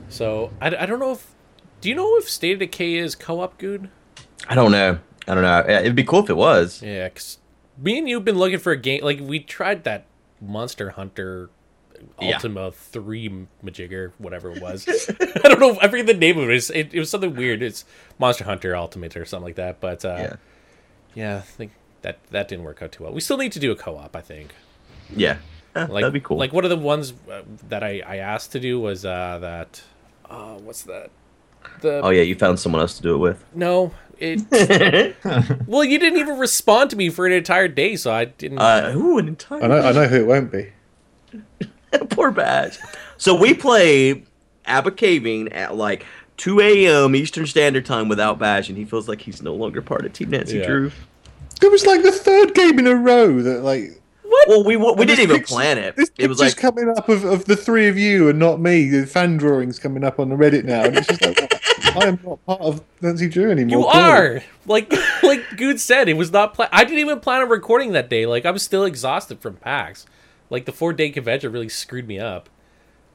so I, I don't know if do you know if State of Decay is co-op good? I don't know. I don't know. It'd be cool if it was. Yeah, 'cause me and you've been looking for a game. Like we tried that Monster Hunter Yeah. Ultima Three Majigger, whatever it was. <laughs> I don't know. I forget the name of it. It's, it. It was something weird. It's Monster Hunter Ultimate or something like that. But uh, Yeah. yeah, I think that that didn't work out too well. We still need to do a co-op. I think. Yeah. Eh, Like that'd be cool. Like one of the ones uh, that I I asked to do was uh that. Uh, what's that? The oh yeah, you found someone else to do it with. no. It <laughs> well, you didn't even respond to me for an entire day, so I didn't. Uh, ooh, an entire I know. I know who it won't be. <laughs> poor Baj. So we play Abba Caving at like 2 a.m. Eastern Standard Time without Baj, and he feels like he's no longer part of Team Nancy Yeah. Drew. It was like the third game in a row that like What? Well, we we And didn't even picture- plan it. This It was picture's like coming up of, of the three of you and not me. The fan drawings coming up on the Reddit now, and it's just like <laughs> I am not part of Nancy Drew anymore. You are like <laughs> like Guude said. It was not. Pla- I didn't even plan on recording that day. Like I was still exhausted from PAX. Like the four day convention really screwed me up.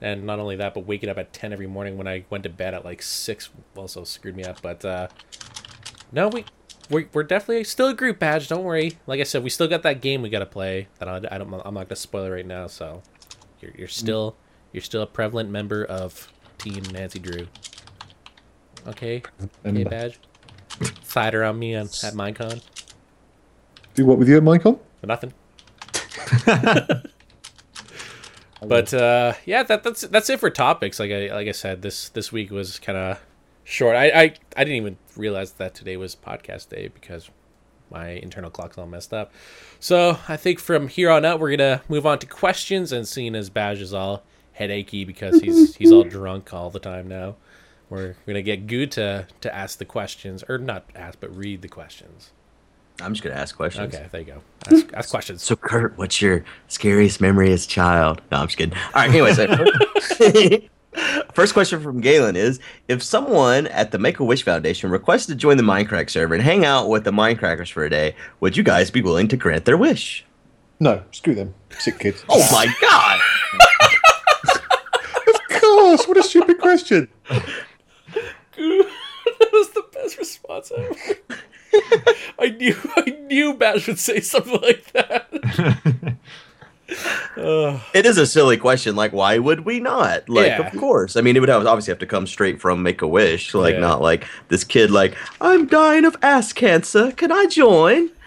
And not only that, but waking up at ten every morning when I went to bed at like six also screwed me up. But uh no, we we're, we're definitely still a group Baj. Don't worry. Like I said, we still got that game we got to play. That I, I don't. I'm not gonna spoil it right now. So you're you're still you're still a prevalent member of Team Nancy Drew. Okay. Okay, Member. Baj. Fight around me on, at Minecon. Do what with you at Minecon? For nothing. <laughs> but uh, yeah, that, that's that's it for topics. Like I like I said, this this week was kind of short. I, I I didn't even realize that today was podcast day because my internal clock's all messed up. So I think from here on out, we're gonna move on to questions. And seeing as Baj is all headachy because he's <laughs> he's all drunk all the time now, we're gonna get Guude to to ask the questions or not ask but read the questions. I'm just gonna ask questions. Okay, there you go. Ask, ask questions. So Kurt, what's your scariest memory as a child? No, I'm just kidding. All right, anyways. uh, <laughs> First question from Galen is If someone at the Make a Wish Foundation requested to join the Mindcrack server and hang out with the Mindcrackers for a day, would you guys be willing to grant their wish? No, screw them, sick kids. Oh my god! <laughs> of course! What a stupid question. <laughs> that was the best response ever. <laughs> I knew I knew Baj would say something like that. <laughs> Ugh. It is a silly question. Like, why would we not? Like, Yeah. of course. I mean, it would have, obviously have to come straight from Make a Wish. Like, Yeah. not like this kid, like, I'm dying of ass cancer. Can I join? <laughs>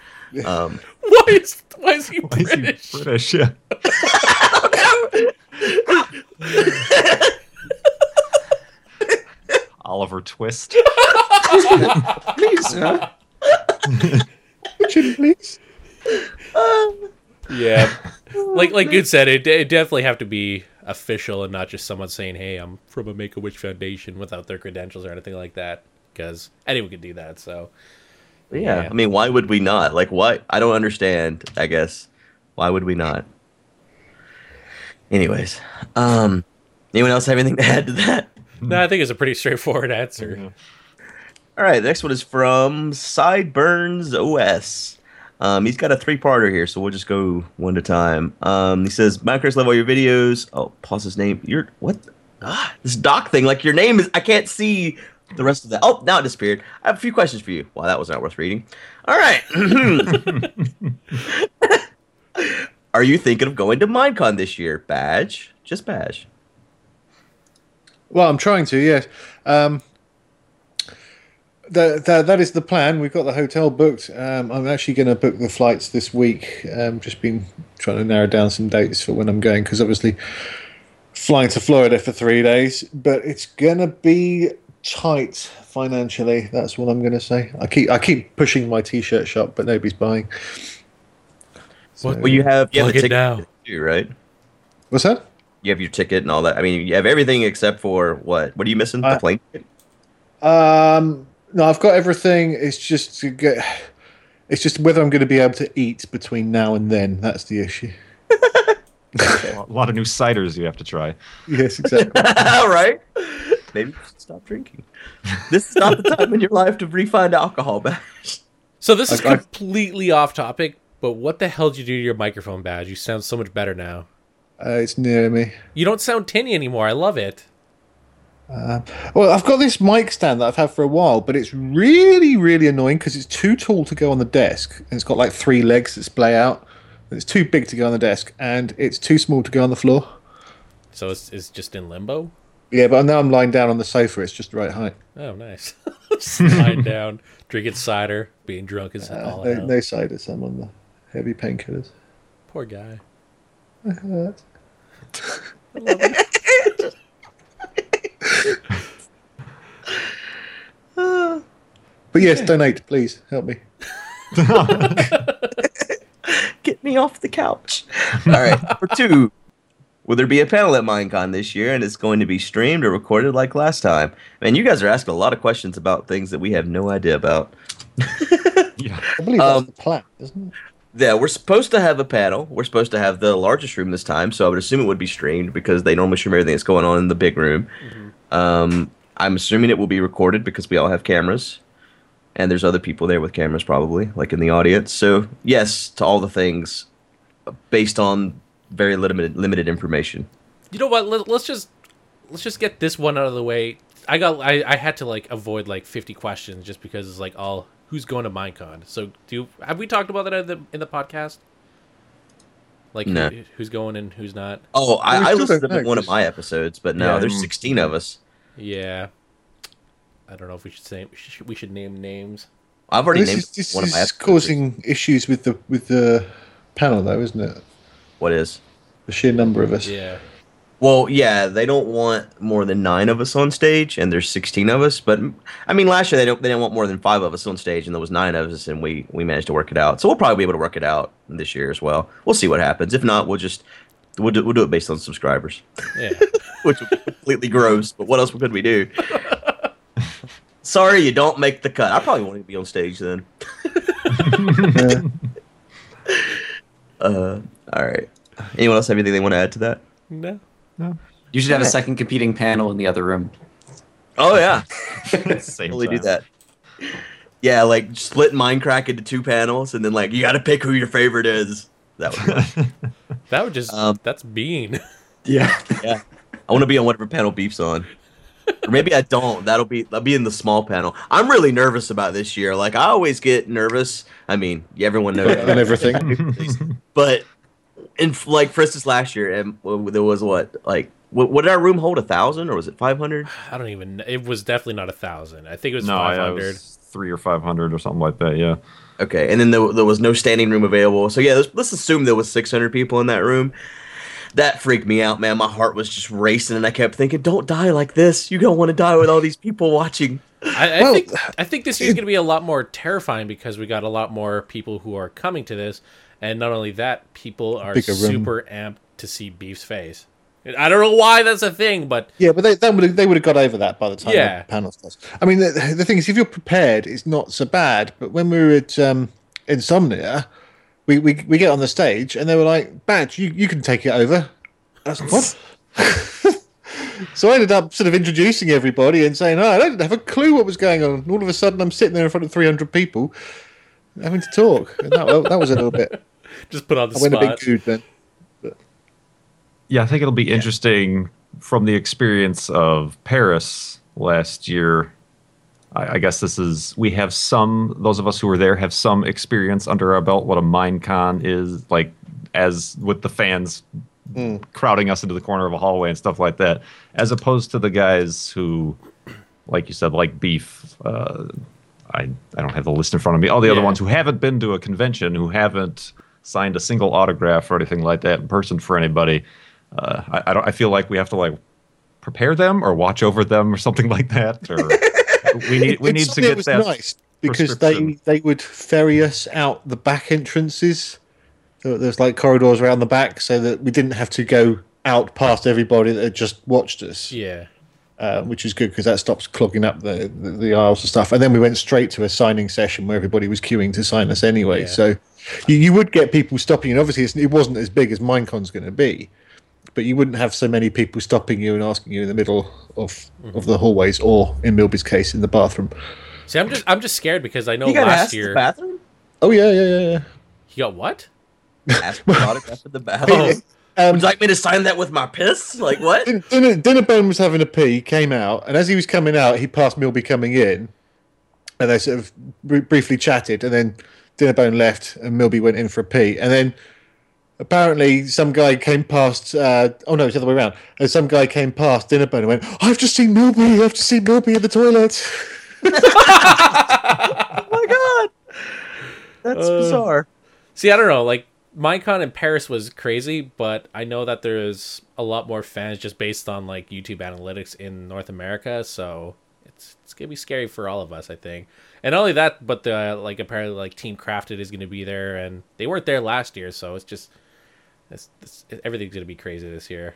Um, why is why is he Why is he British? British? Yeah. Oliver Twist. Please, <laughs> uh, Richard, please. <laughs> Yeah, like like Guude said, it it definitely have to be official and not just someone saying, "Hey, I'm from a Make a Wish Foundation" without their credentials or anything like that. Because anyone could do that. So yeah. Yeah. I mean, why would we not? Like, what? I don't understand, I guess. Why would we not? Anyways, um, anyone else have anything to add to that? no, I think it's a pretty straightforward answer. All right, the next one is from Sideburns OS. Um, he's got a three-parter here, so we'll just go one at a time. Um, he says, "Minecraft love all your videos." Oh, pause his name. You're what? Ah, this doc thing. Like your name is. I can't see the rest of that. Oh, now it disappeared. I have a few questions for you. Wow, that was not worth reading. All right. <laughs> Are you thinking of going to Minecon this year? Baj, just Baj. Well, I'm trying to. Yes. Um, that, that that is the plan. We've got the hotel booked. Um, I'm actually going to book the flights this week. Um, just been trying to narrow down some dates for when I'm going because obviously flying to Florida for three days, but it's going to be tight financially. That's what I'm going to say. I keep I keep pushing my t-shirt shop, but nobody's buying. So- Well, you have you have a ticket now. too, right? what's that? You have your ticket and all that. I mean, you have everything except for what? What are you missing? I- the plane ticket? Um, no, I've got everything. It's just to get. It's just whether I'm going to be able to eat between now and then. That's the issue. <laughs> A lot of new ciders you have to try. Yes, exactly. <laughs> All right. Maybe you should stop drinking. This is not the time in your life to refine alcohol Baj. So this is I- I- completely off topic, but what the hell did you do to your microphone Baj? You sound so much better now. uh, it's near me. You don't sound tinny anymore. I love it. Well, I've got this mic stand that I've had for a while, but it's really, really annoying because it's too tall to go on the desk, and it's got like three legs that splay out. It's too big to go on the desk, and it's too small to go on the floor. So it's, it's just in limbo. Yeah, but now I'm lying down on the sofa. It's just the right height. Oh, nice. <laughs> Lying down, drinking cider, being drunk as Uh, all no, hell. no ciders. I'm on the heavy painkillers. Poor guy. <laughs> <laughs> But yes, donate, please. Help me. <laughs> Get me off the couch. All right. Number two. Will there be a panel at Minecon this year and it's going to be streamed or recorded like last time? Man, you guys are asking a lot of questions about things that we have no idea about. <laughs> Yeah. I believe that's Um, the plan, isn't it? Yeah, we're supposed to have a panel. We're supposed to have the largest room this time, so I would assume it would be streamed because they normally stream everything that's going on in the big room. Um, I'm assuming it will be recorded because we all have cameras, and there's other people there with cameras probably, like in the audience. So yes, to all the things, based on very limited limited information. You know what? Let, let's just let's just get this one out of the way. I got I, I had to like avoid like 50 questions just because it's like all who's going to Minecon. So do have we talked about that in the in the podcast? Like No. who, who's going and who's not? Oh, I, I still listened to one of my episodes, but no, Yeah, there's mm. 16 of us. Yeah. I don't know if we should say we should, name names. I've already This named is, this one of my is episodes. causing issues with the with the panel, though, isn't it? What is? The sheer number of us. Yeah. Well, yeah, they don't want more than nine of us on stage, and there's 16 of us. But I mean, last year they don't they didn't want more than five of us on stage, and there was nine of us, and we we managed to work it out. So we'll probably be able to work it out this year as well. We'll see what happens. If not, we'll just we'll do, we'll do it based on subscribers, Yeah. <laughs> which would be completely gross. But what else could we do? <laughs> Sorry, you don't make the cut. I probably won't even be on stage then. <laughs> Uh, all right. Anyone else have anything they want to add to that? no. No. You should have a second competing panel in the other room. Oh yeah. <laughs> Same totally do that. Yeah, like split Mindcrack into two panels, and then like you got to pick who your favorite is. That would <laughs> That would just Um, that's mean. Yeah. yeah. I want to be on whatever panel Beef's on, or maybe I don't. That'll be I'll be in the small panel. I'm really nervous about this year. Like I always get nervous. I mean, everyone knows on everything. <laughs> but in like for instance, last year, and there was what like what, what did our room hold? A thousand or was it five hundred? I don't even. It was definitely not a thousand. I think it was No, five I, I was three or five hundred or something like that. Yeah. Okay, and then there, there was no standing room available. So yeah, let's, let's assume there was 600 people in that room. That freaked me out, man. My heart was just racing, and I kept thinking, "Don't die like this. You don't want to die with all these people watching." I, I Well, think I think this year's going to be a lot more terrifying because we got a lot more people who are coming to this, and not only that, people are Bigger room. super amped to see Beef's face. I don't know why that's a thing, but Yeah, but they they would have, they would have got over that by the time Yeah. the panel starts. I mean, the, the thing is, if you're prepared, it's not so bad. But when we were at um, Insomnia, we, we we get on the stage and they were like, "Baj, you, you can take it over." I was like, "What?" <laughs> so I ended up sort of introducing everybody and saying, "Oh, I didn't have a clue what was going on." And all of a sudden, I'm sitting there in front of 300 people having to talk. And that, that was a little bit. <laughs> just put on the I went a bit spot. good then. Yeah, I think it'll be interesting from the experience of Paris last year. I, I guess this is we have some those of us who were there have some experience under our belt what a MineCon is like as with the fans crowding us into the corner of a hallway and stuff like that, as opposed to the guys who, like you said, like beef. Uh, I I don't have the list in front of me. All the other ones who haven't been to a convention, who haven't signed a single autograph or anything like that in person for anybody. Uh, I, I don't. I feel like we have to like prepare them or watch over them or something like that. Or <laughs> we need we need to get was that. nice because they they would ferry us out the back entrances. So there's like corridors around the back, so that we didn't have to go out past everybody that had just watched us. Yeah. uh, which is good because that stops clogging up the, the the aisles and stuff. And then we went straight to a signing session where everybody was queuing to sign us anyway. Yeah. So you, you would get people stopping, and obviously it's, it wasn't as big as Minecon's going to be, but you wouldn't have so many people stopping you and asking you in the middle of of the hallways, or in MillBee's case, in the bathroom. See, I'm just I'm just scared because I know You got last asked year the bathroom? Oh yeah, yeah, yeah, yeah. he got what? Asked for autograph in the bathroom. Oh. Um, Would you like me to sign that with my piss? Like what? Din- Dinner, Dinnerbone was having a pee, came out, and as he was coming out, he passed MillBee coming in, and they sort of br- briefly chatted, and then Dinnerbone left, and MillBee went in for a pee, and then apparently some guy came past. Uh, oh no, it's the other way around. And some guy came past Dinnerbone and went, "I've just seen MillBee. I've just seen MillBee in the toilet." <laughs> oh my god, that's Uh, bizarre. See, I don't know. Like Minecon in Paris was crazy, but I know that there's a lot more fans just based on like YouTube analytics in North America. So it's it's gonna be scary for all of us, I think. And not only that, but the like apparently like Team Crafted is gonna be there, and they weren't there last year, so it's just it's, it's, everything's gonna be crazy this year.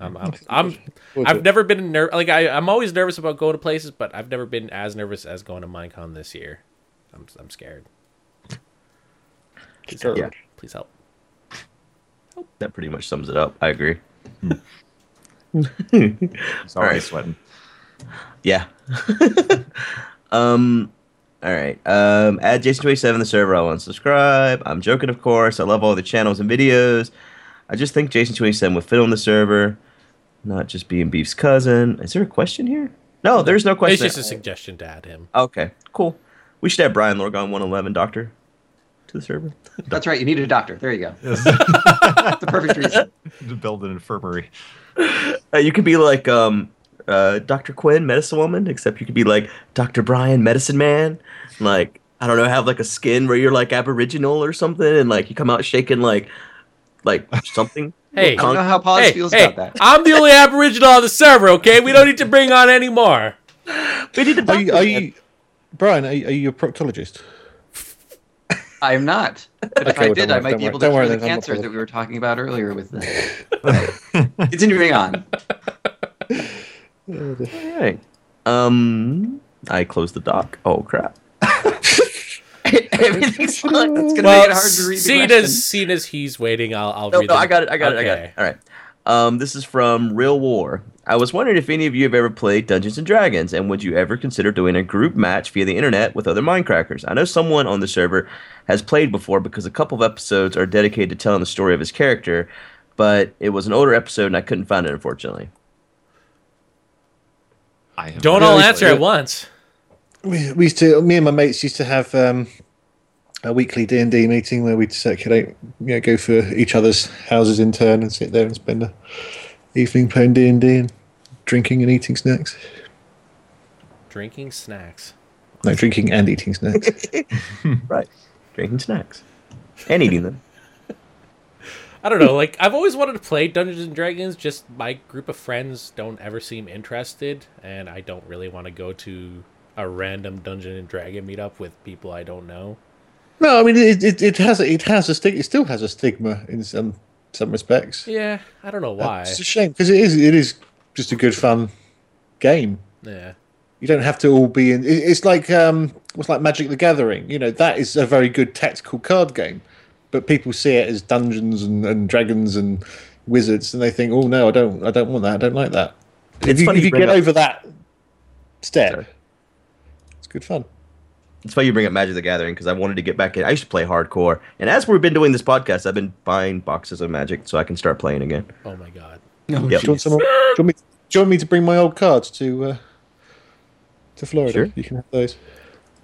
Um, I'm, I'm I've never been ner- like I I'm always nervous about going to places, but I've never been as nervous as going to Minecon this year. I'm I'm scared. Please help. Yeah. Please help. That pretty much sums it up. I agree. <laughs> Sorry, right. sweating. Yeah. <laughs> um. All right. Um. Add Jason twenty seven the server. I want to subscribe. I'm joking, of course. I love all the channels and videos. I just think Jason twenty seven would fit on the server, not just being Beef's cousin. Is there a question here? No, there's no question. It's question. just a suggestion to add him. Okay. Cool. We should have Brian Lorgon one eleven doctor to the server. <laughs> That's right. You need a doctor. There you go. <laughs> the perfect reason. <laughs> to build an infirmary. Uh, you could be like um, uh, Dr. Quinn, medicine woman, except you could be like Dr. Brian, medicine man. Like, I don't know, have like a skin where you're like Aboriginal or something, and like you come out shaking like, like something. <laughs> Hey. I don't know how Paz Hey, feels hey, about that. I'm the only Aboriginal on the server. Okay, we don't need to bring on any more. We need a Are you, are you Brian? Are you, are you a proctologist? <laughs> I am not. But if I well, did, don't I might be worry, able to don't cure the then, cancer that we were talking about earlier with the. <laughs> Continuing on. All right. Um, I closed the dock. Oh crap. <laughs> Everything's fine. It's gonna Well, make it hard to read the as seeing as he's waiting, I'll I'll No, read. no, the- I got it. I got it. I got Okay. it. All right. Um, this is from Real War. I was wondering if any of you have ever played Dungeons and Dragons, and would you ever consider doing a group match via the internet with other Mindcrackers? I know someone on the server has played before because a couple of episodes are dedicated to telling the story of his character, but it was an older episode and I couldn't find it, unfortunately. I have Don't all answer at once. We, we used to. Me and my mates used to have um, a weekly D and D meeting where we'd circulate, you know, go for each other's houses in turn and sit there and spend a evening playing D and D and drinking and eating snacks. Drinking snacks. No, drinking and eating snacks. <laughs> Right. Drinking snacks and eating them. I don't know. Like I've always wanted to play Dungeons and Dragons. Just my group of friends don't ever seem interested, and I don't really want to go to a random Dungeon and Dragon meetup with people I don't know. no, I mean it, it, it has it has a stig- It still has a stigma in some some respects. Yeah, I don't know why. It's a shame because it is it is just a good fun game. Yeah. You don't have to all be in. it- It's like um, what's like Magic the Gathering. You know that is a very good tactical card game, but people see it as Dungeons and, and Dragons and Wizards, and they think, "Oh no, I don't, I don't want that. I don't like that." It's if you, funny if you you get up- over that step, Sorry. it's good fun. It's why you bring up Magic the Gathering because I wanted to get back in. I used to play hardcore, and as we've been doing this podcast, I've been buying boxes of Magic so I can start playing again. Oh my god. No, Yep. Do you want some? Do you want me? Do you want me to bring my old cards to uh, to Florida? Sure. You can have those.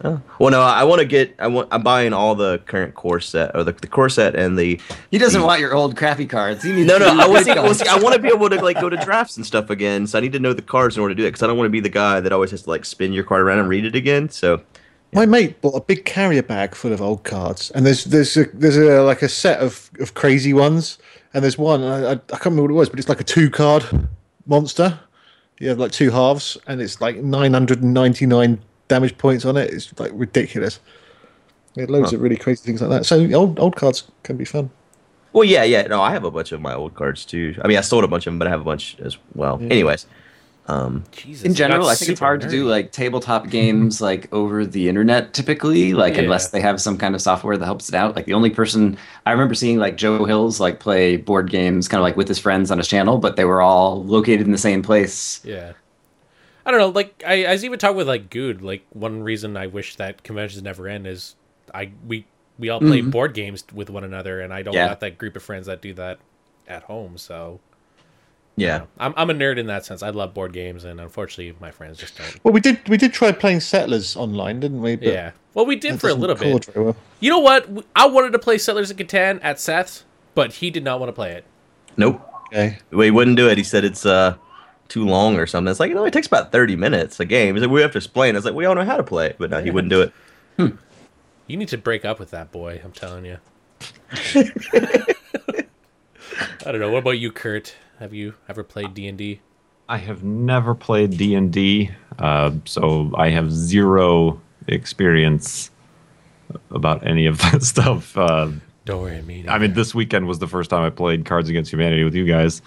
Oh. Well, no, I want to get. I want. I'm buying all the current core set or the, the core set and the. He doesn't want your old crappy cards. He needs No, no. I good was. Well, see, I want to be able to like go to drafts and stuff again. So I need to know the cards in order to do it. Because I don't want to be the guy that always has to like spin your card around and read it again. So My mate bought a big carrier bag full of old cards, and there's there's a, there's a like a set of, of crazy ones, and there's one I, I, I can't remember what it was, but it's like a two card monster. You have like two halves, and it's like 999 damage points on it. It's like ridiculous. There are loads of really crazy things like that. So old old cards can be fun. Well, yeah, yeah. No, I have a bunch of my old cards too. I mean, I sold a bunch of them, but I have a bunch as well. Anyways, um, Jesus, in general, I think it's super hard to do like tabletop games like over the internet typically, like Yeah. unless they have some kind of software that helps it out. Like the only person I remember seeing like Joe Hills like play board games kind of like with his friends on his channel, but they were all located in the same place. Yeah. I don't know. Like I, I was even talking with like Guude. Like one reason I wish that conventions never end is I we we all play board games with one another, and I don't Yeah. got that group of friends that do that at home. So yeah. I'm I'm a nerd in that sense. I love board games, and unfortunately, my friends just don't. Well, we did we did try playing Settlers online, didn't we? But Yeah. Well, we did for a little bit. well. You know what? I wanted to play Settlers of Catan at Seth's, but he did not want to play it. Nope. Okay. We wouldn't do it. He said it's uh too long or something. It's like, you know, it takes about 30 minutes a game. He's like, we have to explain. It's like, we all know how to play it. But no, he wouldn't do it. You need to break up with that boy. I'm telling you. <laughs> I don't know. What about you, Kurt? Have you ever played D and D? I have never played D and D, uh, so I have zero experience about any of <laughs> that stuff. Uh, Don't worry, me. I mean, this weekend was the first time I played Cards Against Humanity with you guys,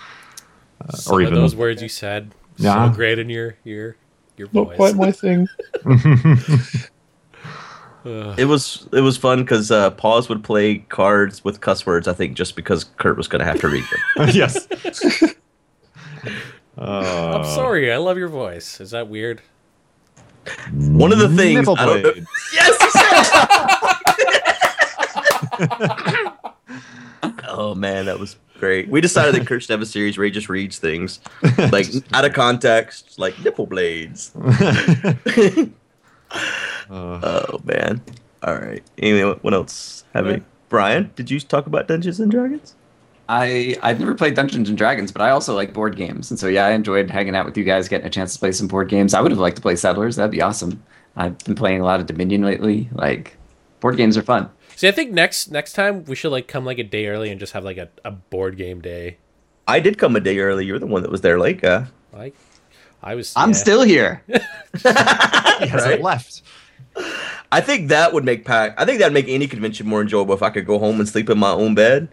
uh, Some or of even those words you said Yeah. so great in your your your voice. Not quite my thing. <laughs> <laughs> It was it was fun because uh, Pause would play cards with cuss words. I think just because Kurt was going to have to read them. <laughs> yes. I'm sorry. I love your voice. Is that weird? One of the things I don't know. blades. Yes. Oh man, that was great. We decided that Kurt should have a series where he just reads things <laughs> like out of context, like nipple blades. <laughs> <laughs> oh man. All right. Anyway, what- what else? Have we? Brian, did you talk about Dungeons and Dragons? I I've never played Dungeons and Dragons, but I also like board games, and so yeah, I enjoyed hanging out with you guys, getting a chance to play some board games. I would have liked to play Settlers. That'd be awesome. I've been playing a lot of Dominion lately. Like board games are fun. See, I think next next time we should like come like a day early and just have like a, a board game day. I did come a day early. You're the one that was there late, guy. Like, I was. I'm yeah. still here. <laughs> He hasn't Right? left. I think that would make pack. I think that'd make any convention more enjoyable if I could go home and sleep in my own bed.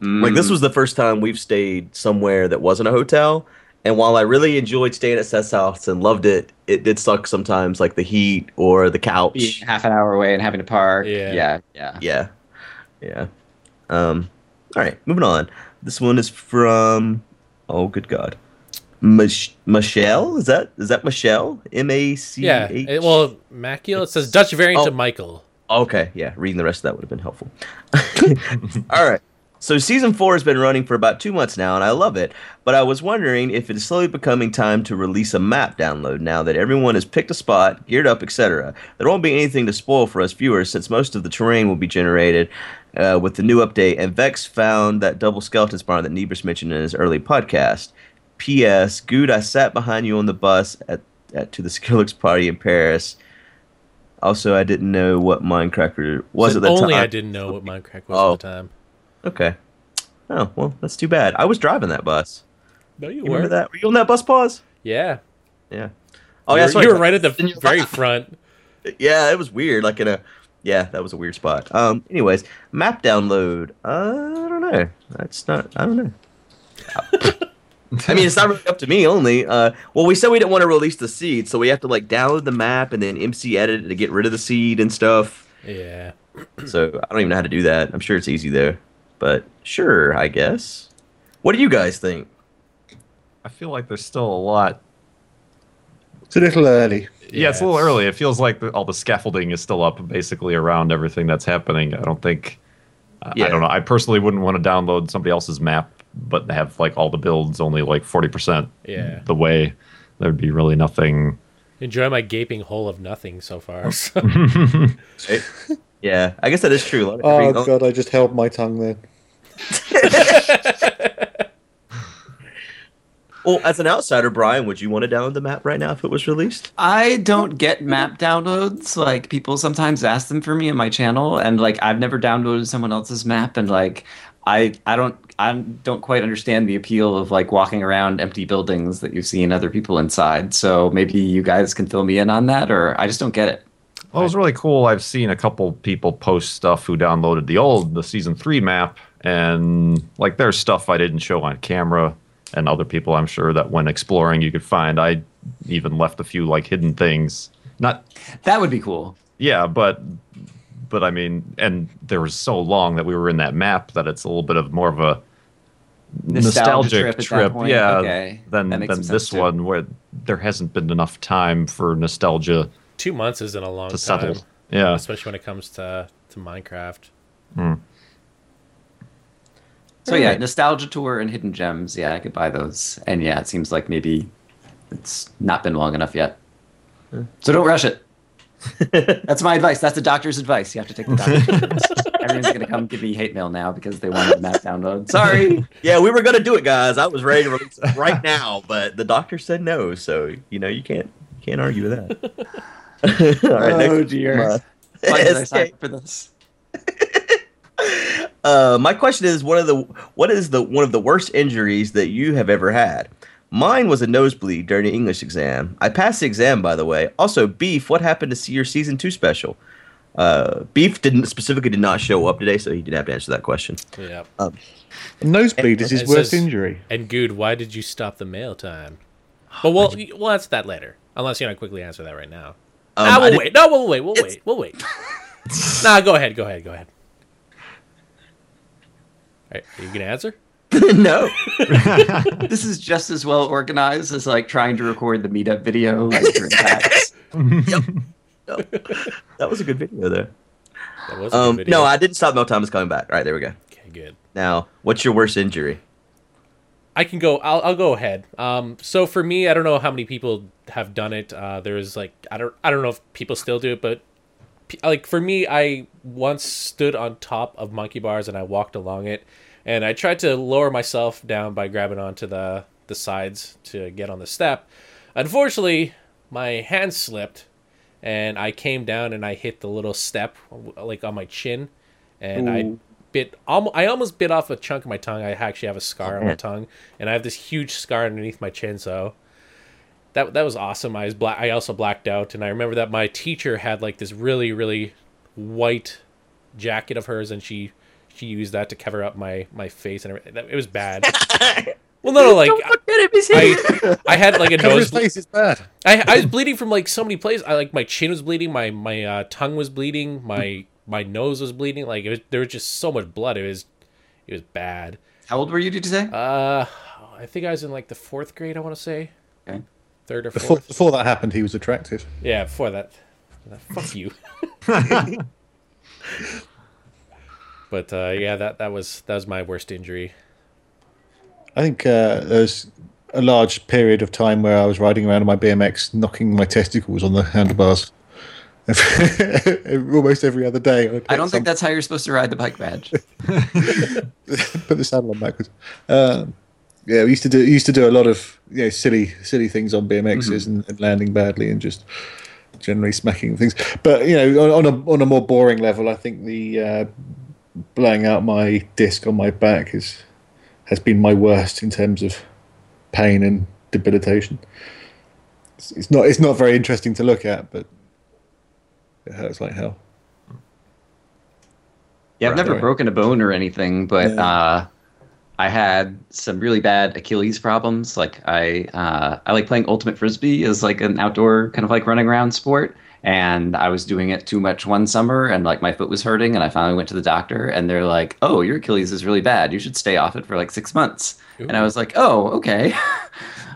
Like this mm. was the first time we've stayed somewhere that wasn't a hotel. And while I really enjoyed staying at Seth's house and loved it, it did suck sometimes, like the heat or the Being couch. half an hour away and having to park. Yeah. yeah, yeah. Yeah, yeah. Um, all right, moving on. This one is from. Oh, good God, Mich- Michelle. Is that is that Michelle? M A C Yeah. It- well, Maciel. It says Dutch variant Oh. of Michael. Okay, yeah, reading the rest of that would have been helpful. <laughs> All right. So season four has been running for about two months now, and I love it. But I was wondering if it is slowly becoming time to release a map download now that everyone has picked a spot, geared up, etc. There won't be anything to spoil for us viewers since most of the terrain will be generated uh, with the new update. And Vechs found that double skeleton spawn that Nebris mentioned in his early podcast. P.S. Guude, I sat behind you on the bus at, at to the <laughs> Skillix party in Paris. Also, I didn't know what Minecraft was Said at the only time. I didn't know what Minecraft was Oh. at the time. Okay. Oh well, that's too bad. I was driving that bus. No, you, You were. remember that? Were you on that bus pause? Yeah. Yeah. Oh you yeah, were, you were right at the <laughs> very front. Yeah, it was weird. Like in a. Yeah, that was a weird spot. Um. Anyways, map download. Uh, I don't know. That's not. I don't know. <laughs> I mean, it's not really up to me only. Uh, well, we said we didn't want to release the seed, so we have to like download the map and then MCEdit it to get rid of the seed and stuff. Yeah. So I don't even know how to do that. I'm sure it's easy though. But sure, I guess. What do you guys think? I feel like there's still a lot. It's a little early. Yeah, it's a little early. It feels like all the scaffolding is still up, basically around everything that's happening. I don't think. I- Yeah. I don't know. I personally wouldn't want to download somebody else's map, but have like all the builds only like forty percent Yeah. the way. There'd be really nothing Enjoy my gaping hole of nothing so far. <laughs> <laughs> So. Yeah, I guess that is true. A Oh god, I just held my tongue there. <laughs> Well, as an outsider, Brian, would you want to download the map right now if it was released? I don't get map downloads. Like people sometimes ask them for me in my channel, and like I've never downloaded someone else's map, and like I I don't I don't quite understand the appeal of like walking around empty buildings that you've seen other people inside. So maybe you guys can fill me in on that, or I just don't get it. Well, it was really cool. I've seen a couple people post stuff who downloaded the old, the season three map, and like there's stuff I didn't show on camera, and other people I'm sure that when exploring you could find. I even left a few like hidden things. Not, That would be cool. yeah, but but I mean, and there was so long that we were in that map that it's a little bit of more of a Nostalgia nostalgic trip trip, yeah, Okay. than than this sense, too. one where there hasn't been enough time for nostalgia Two months isn't a long to time, settle. Yeah, especially when it comes to to Minecraft. Hmm. So yeah, nostalgia tour and hidden gems. Yeah, I could buy those. And yeah, it seems like maybe it's not been long enough yet. So don't rush it. <laughs> That's my advice. That's the doctor's advice. You have to take the doctor's <laughs> advice. Everyone's gonna come give me hate mail now because they wanted map download. Sorry. <laughs> Yeah, we were gonna do it, guys. I was ready to release it right now, but the doctor said no. So you know you can't you can't argue with that. All right, Oh, next, dear. Why did I sign for this? Uh, my question is one of the what is the one of the worst injuries that you have ever had? Mine was a nosebleed during the English exam. I passed the exam, by the way. Also, Beef, what happened to see your season two special? Uh, Beef didn't specifically did not show up today, so he didn't have to answer that question. Yeah. Um, Nosebleed is his worst says- injury. And Guude, why did you stop the mail time? But we'll we'll answer that later. Unless you want to quickly answer that right now. Um, nah, I we'll wait. No, we'll wait. We'll It's- wait. We'll wait. nah, go ahead. Go ahead. Go ahead. All right, are you gonna answer? <laughs> no. <laughs> This is just as well organized as like trying to record the meetup video like during PAX. no. That was a good video there. That was a good Um, video. no, I didn't stop. No time is coming back. All right, there we go. Okay, good. Now, what's your worst injury? I can go. I'll, I'll go ahead. Um, so for me, I don't know how many people have done it. Uh, there's like I don't I don't know if people still do it, but p- like for me, I once stood on top of monkey bars and I walked along it, and I tried to lower myself down by grabbing onto the the sides to get on the step. Unfortunately, my hand slipped, and I came down and I hit the little step like on my chin, and I bit almost I almost bit off a chunk of my tongue. I actually have a scar on my mm-hmm. tongue, and I have this huge scar underneath my chin. So that that was awesome. I was black. I also blacked out, and I remember that my teacher had like this really really white jacket of hers, and she she used that to cover up my my face and everything. It was bad. <laughs> well, no, no, like I I had like a Cover his nose. face is bad. I, I was bleeding from like so many places. I like my chin was bleeding, my my uh, tongue was bleeding, my my nose was bleeding. Like it was, there was just so much blood. It was it was bad. How old were you? Did you say? Uh, I think I was in like the fourth grade. I want to say Okay. Third or Before, fourth. before that happened, he was attractive. Yeah, before that. Fuck you. <laughs> but uh, yeah, that that was that was my worst injury. I think uh, there's a large period of time where I was riding around on my BMX, knocking my testicles on the handlebars. <laughs> Almost every other day. I don't think that's how you're supposed to ride the bike Baj. <laughs> put the saddle on backwards. Um, yeah, we used to do used to do a lot of you know silly silly things on BMXs and, and landing badly and just generally smacking things. But you know, on, on a on a more boring level, I think the uh, blowing out my disc on my back is has been my worst in terms of pain and debilitation. It's, it's not it's not very interesting to look at, but it hurts like hell. Yeah, I've Right. never broken a bone or anything, but Yeah. uh, I had some really bad Achilles problems. Like I, uh, I like playing ultimate frisbee as like an outdoor kind of like running around sport, and I was doing it too much one summer, and like my foot was hurting, and I finally went to the doctor, and they're like, "Oh, your Achilles is really bad. You should stay off it for like six months." And I was like, "Oh, okay." <laughs>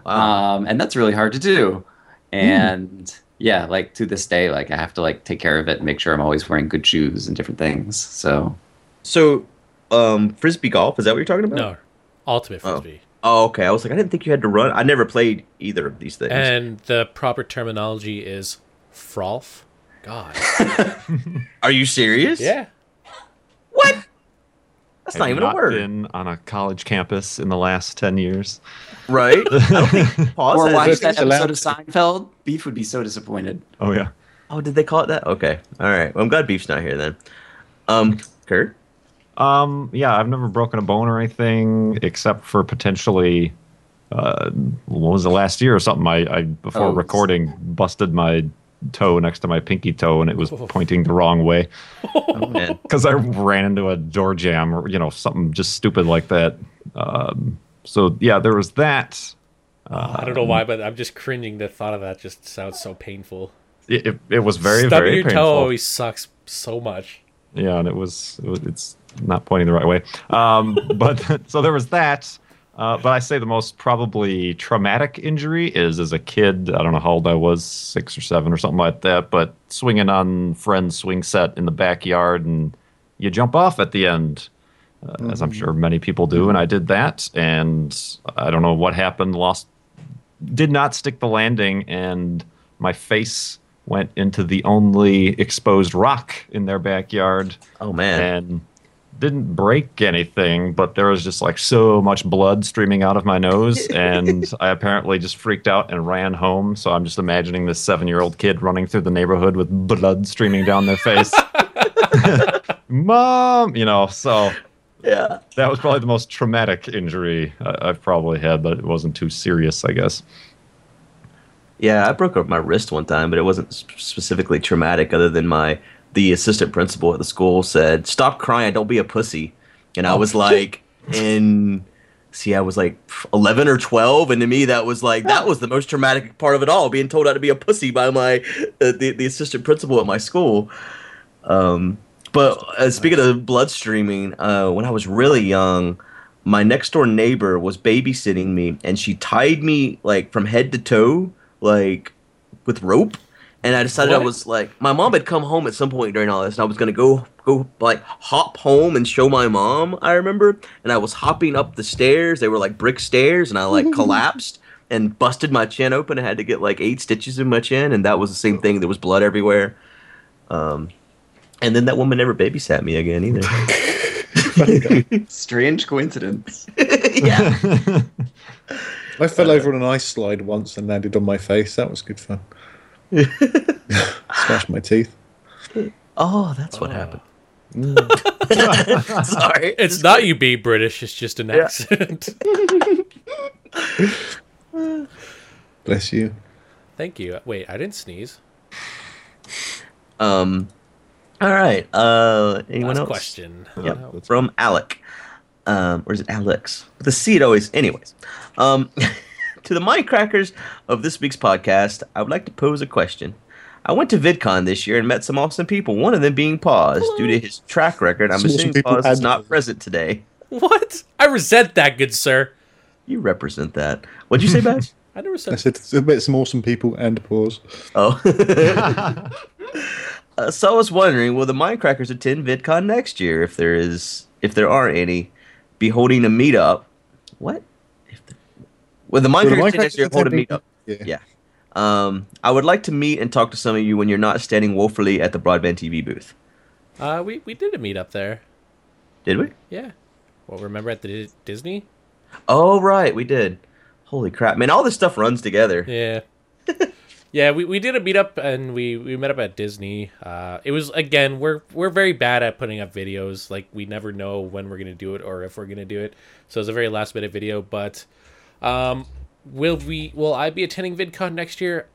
Wow. um, and that's really hard to do. And yeah, like to this day, like I have to like take care of it and make sure I'm always wearing good shoes and different things. So So, um, frisbee golf is that what you're talking about? No, ultimate Oh. frisbee. Oh, okay. I was like, I didn't think you had to run. I never played either of these things. And the proper terminology is frolf. God. <laughs> Are you serious? Yeah. What? That's Have not you even a word, Been on a college campus in the last ten years. right? <laughs> I think Pause Or has- watch that episode of Seinfeld. Beef would be so disappointed. Oh yeah. Oh, did they call it that? Okay. All right. Well, I'm glad Beef's not here then. Um, Kurt. Um, yeah, I've never broken a bone or anything except for potentially. Uh, what was it last year or something? I, I before Oh. recording busted my toe next to my pinky toe and it was pointing the wrong way Oh, man. <laughs> because I ran into a door jam or you know something just stupid like that. Um, so yeah, there was that. I don't know why, but I'm just cringing. The thought of that just sounds so painful. It, it, it was very Stubbing very your painful. toe always sucks so much. Yeah, and it was, it was it's not pointing the right way. Um, <laughs> but <laughs> so there was that. Uh, but I say the most probably traumatic injury is as a kid. I don't know how old I was, six or seven or something like that. But swinging on friend's swing set in the backyard, and you jump off at the end, uh, as I'm sure many people do. And I did that, and I don't know what happened. Lost, did not stick the landing, and my face went into the only exposed rock in their backyard Oh man. and didn't break anything, but there was just like so much blood streaming out of my nose, <laughs> and I apparently just freaked out and ran home. So I'm just imagining this seven-year-old kid running through the neighborhood with blood streaming down their face. <laughs> Mom, you know, so Yeah. that was probably the most traumatic injury I- I've probably had, but it wasn't too serious, I guess. Yeah, I broke up my wrist one time, but it wasn't sp- specifically traumatic. Other than my the assistant principal at the school said, "Stop crying, don't be a pussy," and I was like, in see, I was like eleven or twelve, and to me that was like that was the most traumatic part of it all, being told how to be a pussy by my uh, the the assistant principal at my school. Um, but uh, speaking of blood streaming, uh, when I was really young, my next door neighbor was babysitting me, and she tied me like from head to toe, like with rope. And I decided I was like, my mom had come home at some point during all this, and I was gonna go go like hop home and show my mom. I remember, and I was hopping up the stairs. They were like brick stairs, and I like <laughs> collapsed and busted my chin open. I had to get like eight stitches in my chin, and that was the same thing. There was blood everywhere. Um, and then that woman never babysat me again either. <laughs> <laughs> Strange coincidence. yeah. I fell over on an ice slide once and landed on my face. That was good fun. <laughs> Smashed my teeth. Oh, that's what happened. <laughs> Sorry. It's not you being British. It's just an Yeah. accident. <laughs> Bless you. Thank you. Wait, I didn't sneeze. Um. All right. Uh. Anyone Last else? question. Yep. Uh, From Alec. Um. Or is it Alex? The seed always. Anyways. Um. To the mindcrackers of this week's podcast, I would like to pose a question. I went to VidCon this year and met some awesome people. One of them being Pause. Due to his track record, I'm Some assuming people Pause is not present today. What? I resent that, good sir. You represent that. What'd you say, <laughs> Baj? I never said. I said. said I met some awesome people and pause. Oh. <laughs> uh, so I was wondering, will the Mindcrackers attend VidCon next year? If there is, if there are any, be holding a meetup. What? If the, will the Will the Mindcrackers attend next Mindcrackers year hold a meetup? Yeah. Yeah. Um, I would like to meet and talk to some of you when you're not standing woefully at the Broadband TV booth. Uh, we we did a meet up there. Did we? Yeah. Well, remember at the Di- Disney? Oh, right, we did. Holy crap, man! All this stuff runs together. Yeah. <laughs> yeah, we, we did a meetup and we, we met up at Disney. Uh, it was again we're we're very bad at putting up videos. Like we never know when we're gonna do it or if we're gonna do it. So it's a very last minute video. But um, will we? Will I be attending VidCon next year?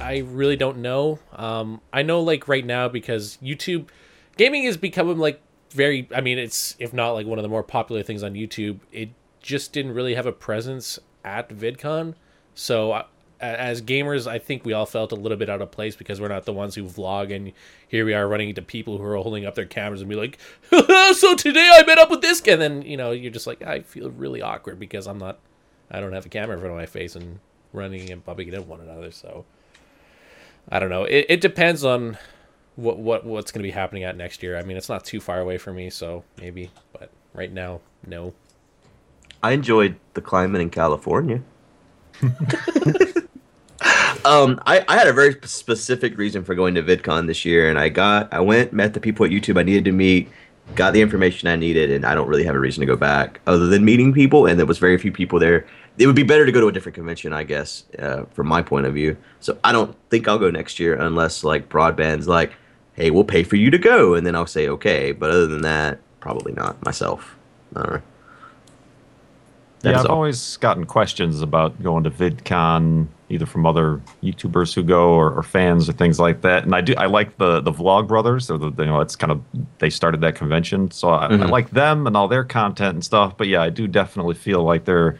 I really don't know. Um, I know like right now because YouTube gaming is becoming like very. I mean, it's if not like one of the more popular things on YouTube. It just didn't really have a presence at VidCon. So uh, as gamers, I think we all felt a little bit out of place because we're not the ones who vlog, and here we are running into people who are holding up their cameras and be like, <laughs> "So today I met up with this," guy." and then you know you're just like, I feel really awkward because I'm not, I don't have a camera in front of my face and running and bumping into one another. So I don't know. It it depends on what what what's going to be happening at next year. I mean, it's not too far away for me, so maybe, but right now, no. I enjoyed the climate in California. <laughs> um, I, I had a very specific reason for going to VidCon this year, and I got I went met the people at YouTube I needed to meet, got the information I needed, and I don't really have a reason to go back other than meeting people, and there was very few people there. It would be better to go to a different convention, I guess, uh, from my point of view. So I don't think I'll go next year unless like Broadband's like, hey, we'll pay for you to go, and then I'll say okay. But other than that, probably not myself. All right. That yeah, I've all. always gotten questions about going to VidCon, either from other YouTubers who go or, or fans or things like that. And I do, I like the the Vlog Brothers. Or the, you know, it's kind of they started that convention, so I, I Mhm. like them and all their content and stuff. But yeah, I do definitely feel like there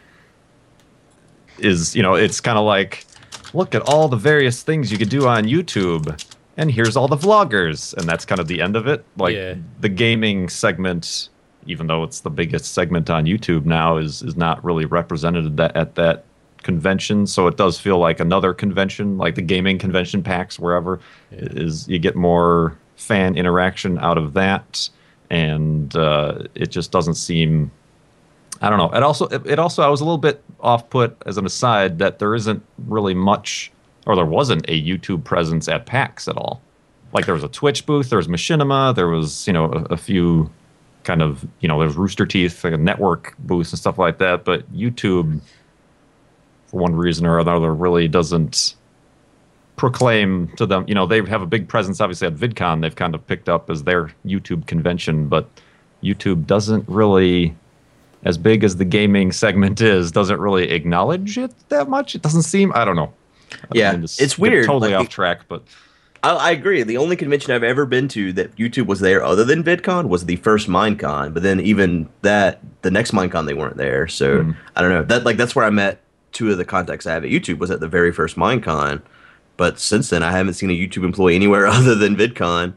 is, you know, it's kind of like look at all the various things you could do on YouTube. And here's all the vloggers, and that's kind of the end of it. Like Yeah. the gaming segment, even though it's the biggest segment on YouTube now, is is not really represented that, at that convention. So it does feel like another convention, like the gaming convention PAX, wherever is you get more fan interaction out of that, and uh, it just doesn't seem. I don't know. It also it, it also I was a little bit off put as an aside that there isn't really much or there wasn't a YouTube presence at PAX at all. Like there was a Twitch booth, there was Machinima, there was you know a, a few kind of you know there's Rooster Teeth, like a network booth and stuff like that. But YouTube, for one reason or another, really doesn't proclaim to them. You know they have a big presence obviously at VidCon. They've kind of picked up as their YouTube convention, but YouTube doesn't really as big as the gaming segment is, doesn't really acknowledge it that much. It doesn't seem. I don't know. I Yeah, it's weird, Totally like, off track, but I, I agree. The only convention I've ever been to that YouTube was there, other than VidCon, was the first Minecon. But then even that, the next Minecon, they weren't there. So Hmm. I don't know. That like that's where I met two of the contacts I have at YouTube was at the very first Minecon. But since then, I haven't seen a YouTube employee anywhere <laughs> other than VidCon.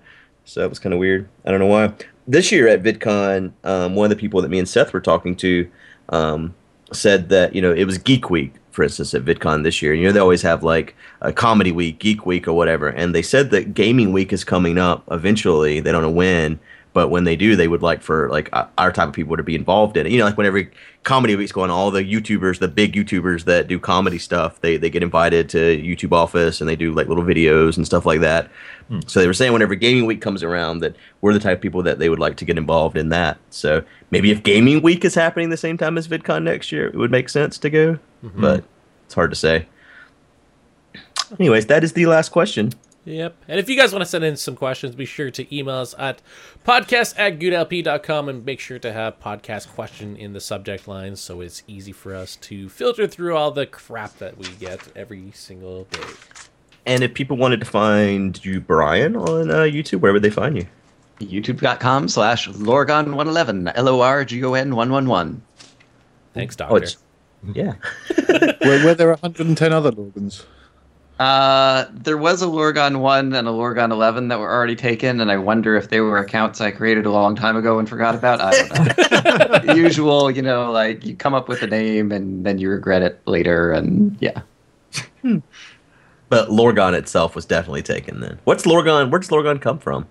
So that was kind of weird. I don't know why. This year at VidCon, um, one of the people that me and Seth were talking to um, said that you know it was Geek Week, for instance, at VidCon this year. You know they always have like a Comedy Week, Geek Week, or whatever, and they said that Gaming Week is coming up eventually. They don't know when, but when they do, they would like for like our type of people to be involved in it. You know, like whenever Comedy Week's going, on, all the YouTubers, the big YouTubers that do comedy stuff, they they get invited to YouTube office and they do like little videos and stuff like that. Hmm. So they were saying whenever Gaming Week comes around that we're the type of people that they would like to get involved in that. So maybe if Gaming Week is happening the same time as VidCon next year, it would make sense to go. Mm-hmm. But it's hard to say. Anyways, that is the last question. Yep. And if you guys want to send in some questions, be sure to email us at podcast at goodlp.com and make sure to have podcast question in the subject line so it's easy for us to filter through all the crap that we get every single day. And if people wanted to find you, Brian, on uh, YouTube, where would they find you? YouTube.com slash Lorgon111, L O R G O N 111. Thanks, Oh, Doctor. it's yeah. <laughs> Were, were there 110 other Lorgons? Uh, there was a Lorgon 1 and a Lorgon 11 that were already taken, and I wonder if they were accounts I created a long time ago and forgot about. I don't know. <laughs> Usual, you know, like you come up with a name and then you regret it later, and yeah. But Lorgon itself was definitely taken then. What's Lorgon? Where does Lorgon come from?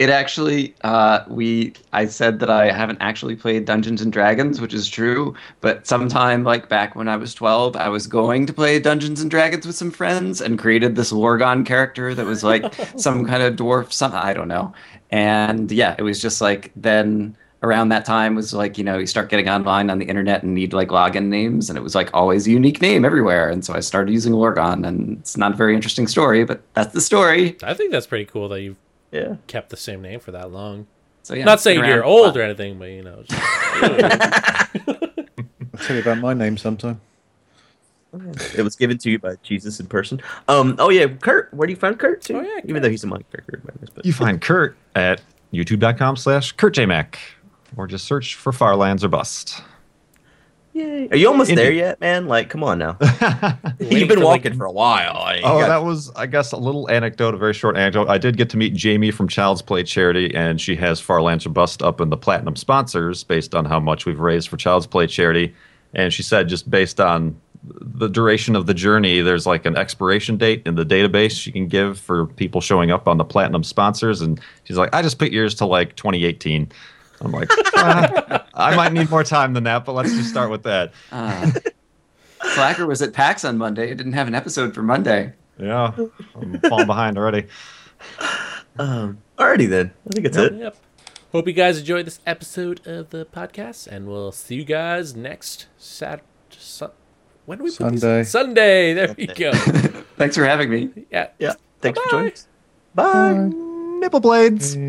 It actually, uh, we, I said that I haven't actually played Dungeons and Dragons, which is true. But sometime like back when I was 12, I was going to play Dungeons and Dragons with some friends and created this Lorgon character that was like <laughs> some kind of dwarf, some I don't know. And yeah, it was just like then around that time was like you know you start getting online on the internet and need like login names and it was like always a unique name everywhere and so i started using lorgon and it's not a very interesting story but that's the story I think that's pretty cool that you've Yeah. kept the same name for that long. so yeah Not saying you're around- old or anything, but you know. just- I'll <laughs> tell you about my name sometime. It was given to you by Jesus in person. Um. Oh yeah, Kurt. Where do you find Kurt too? Oh, yeah, Even though he's a Mike character, but you find Kurt at youtube.com slash kurtjmac or just search for Farlands or Bust. Yay. Are you almost Indie. there yet, man? Like, come on now. <laughs> You've been for, like, walking for a while. I- Oh, got- that was, I guess, a little anecdote, a very short anecdote. I did get to meet Jamie from Child's Play Charity, and she has Farlands or Bust up in the platinum sponsors based on how much we've raised for Child's Play Charity. And she said, just based on the duration of the journey, there's like an expiration date in the database she can give for people showing up on the platinum sponsors. And she's like, I just put yours to like 2018. I'm like, <laughs> "Ah, I might need more time than that, but let's just start with that. <laughs> Uh, Slacker was at PAX on Monday. It didn't have an episode for Monday. Yeah, I'm falling behind already. <laughs> Um, alrighty then. I think it's it. Yep. Hope you guys enjoyed this episode of the podcast, and we'll see you guys next Sat. Su- when do we put these- Sunday. Sunday. There we go. Thanks for having me. Yeah. Yeah. Thanks for Bye-bye. joining us. Bye. Nipple blades.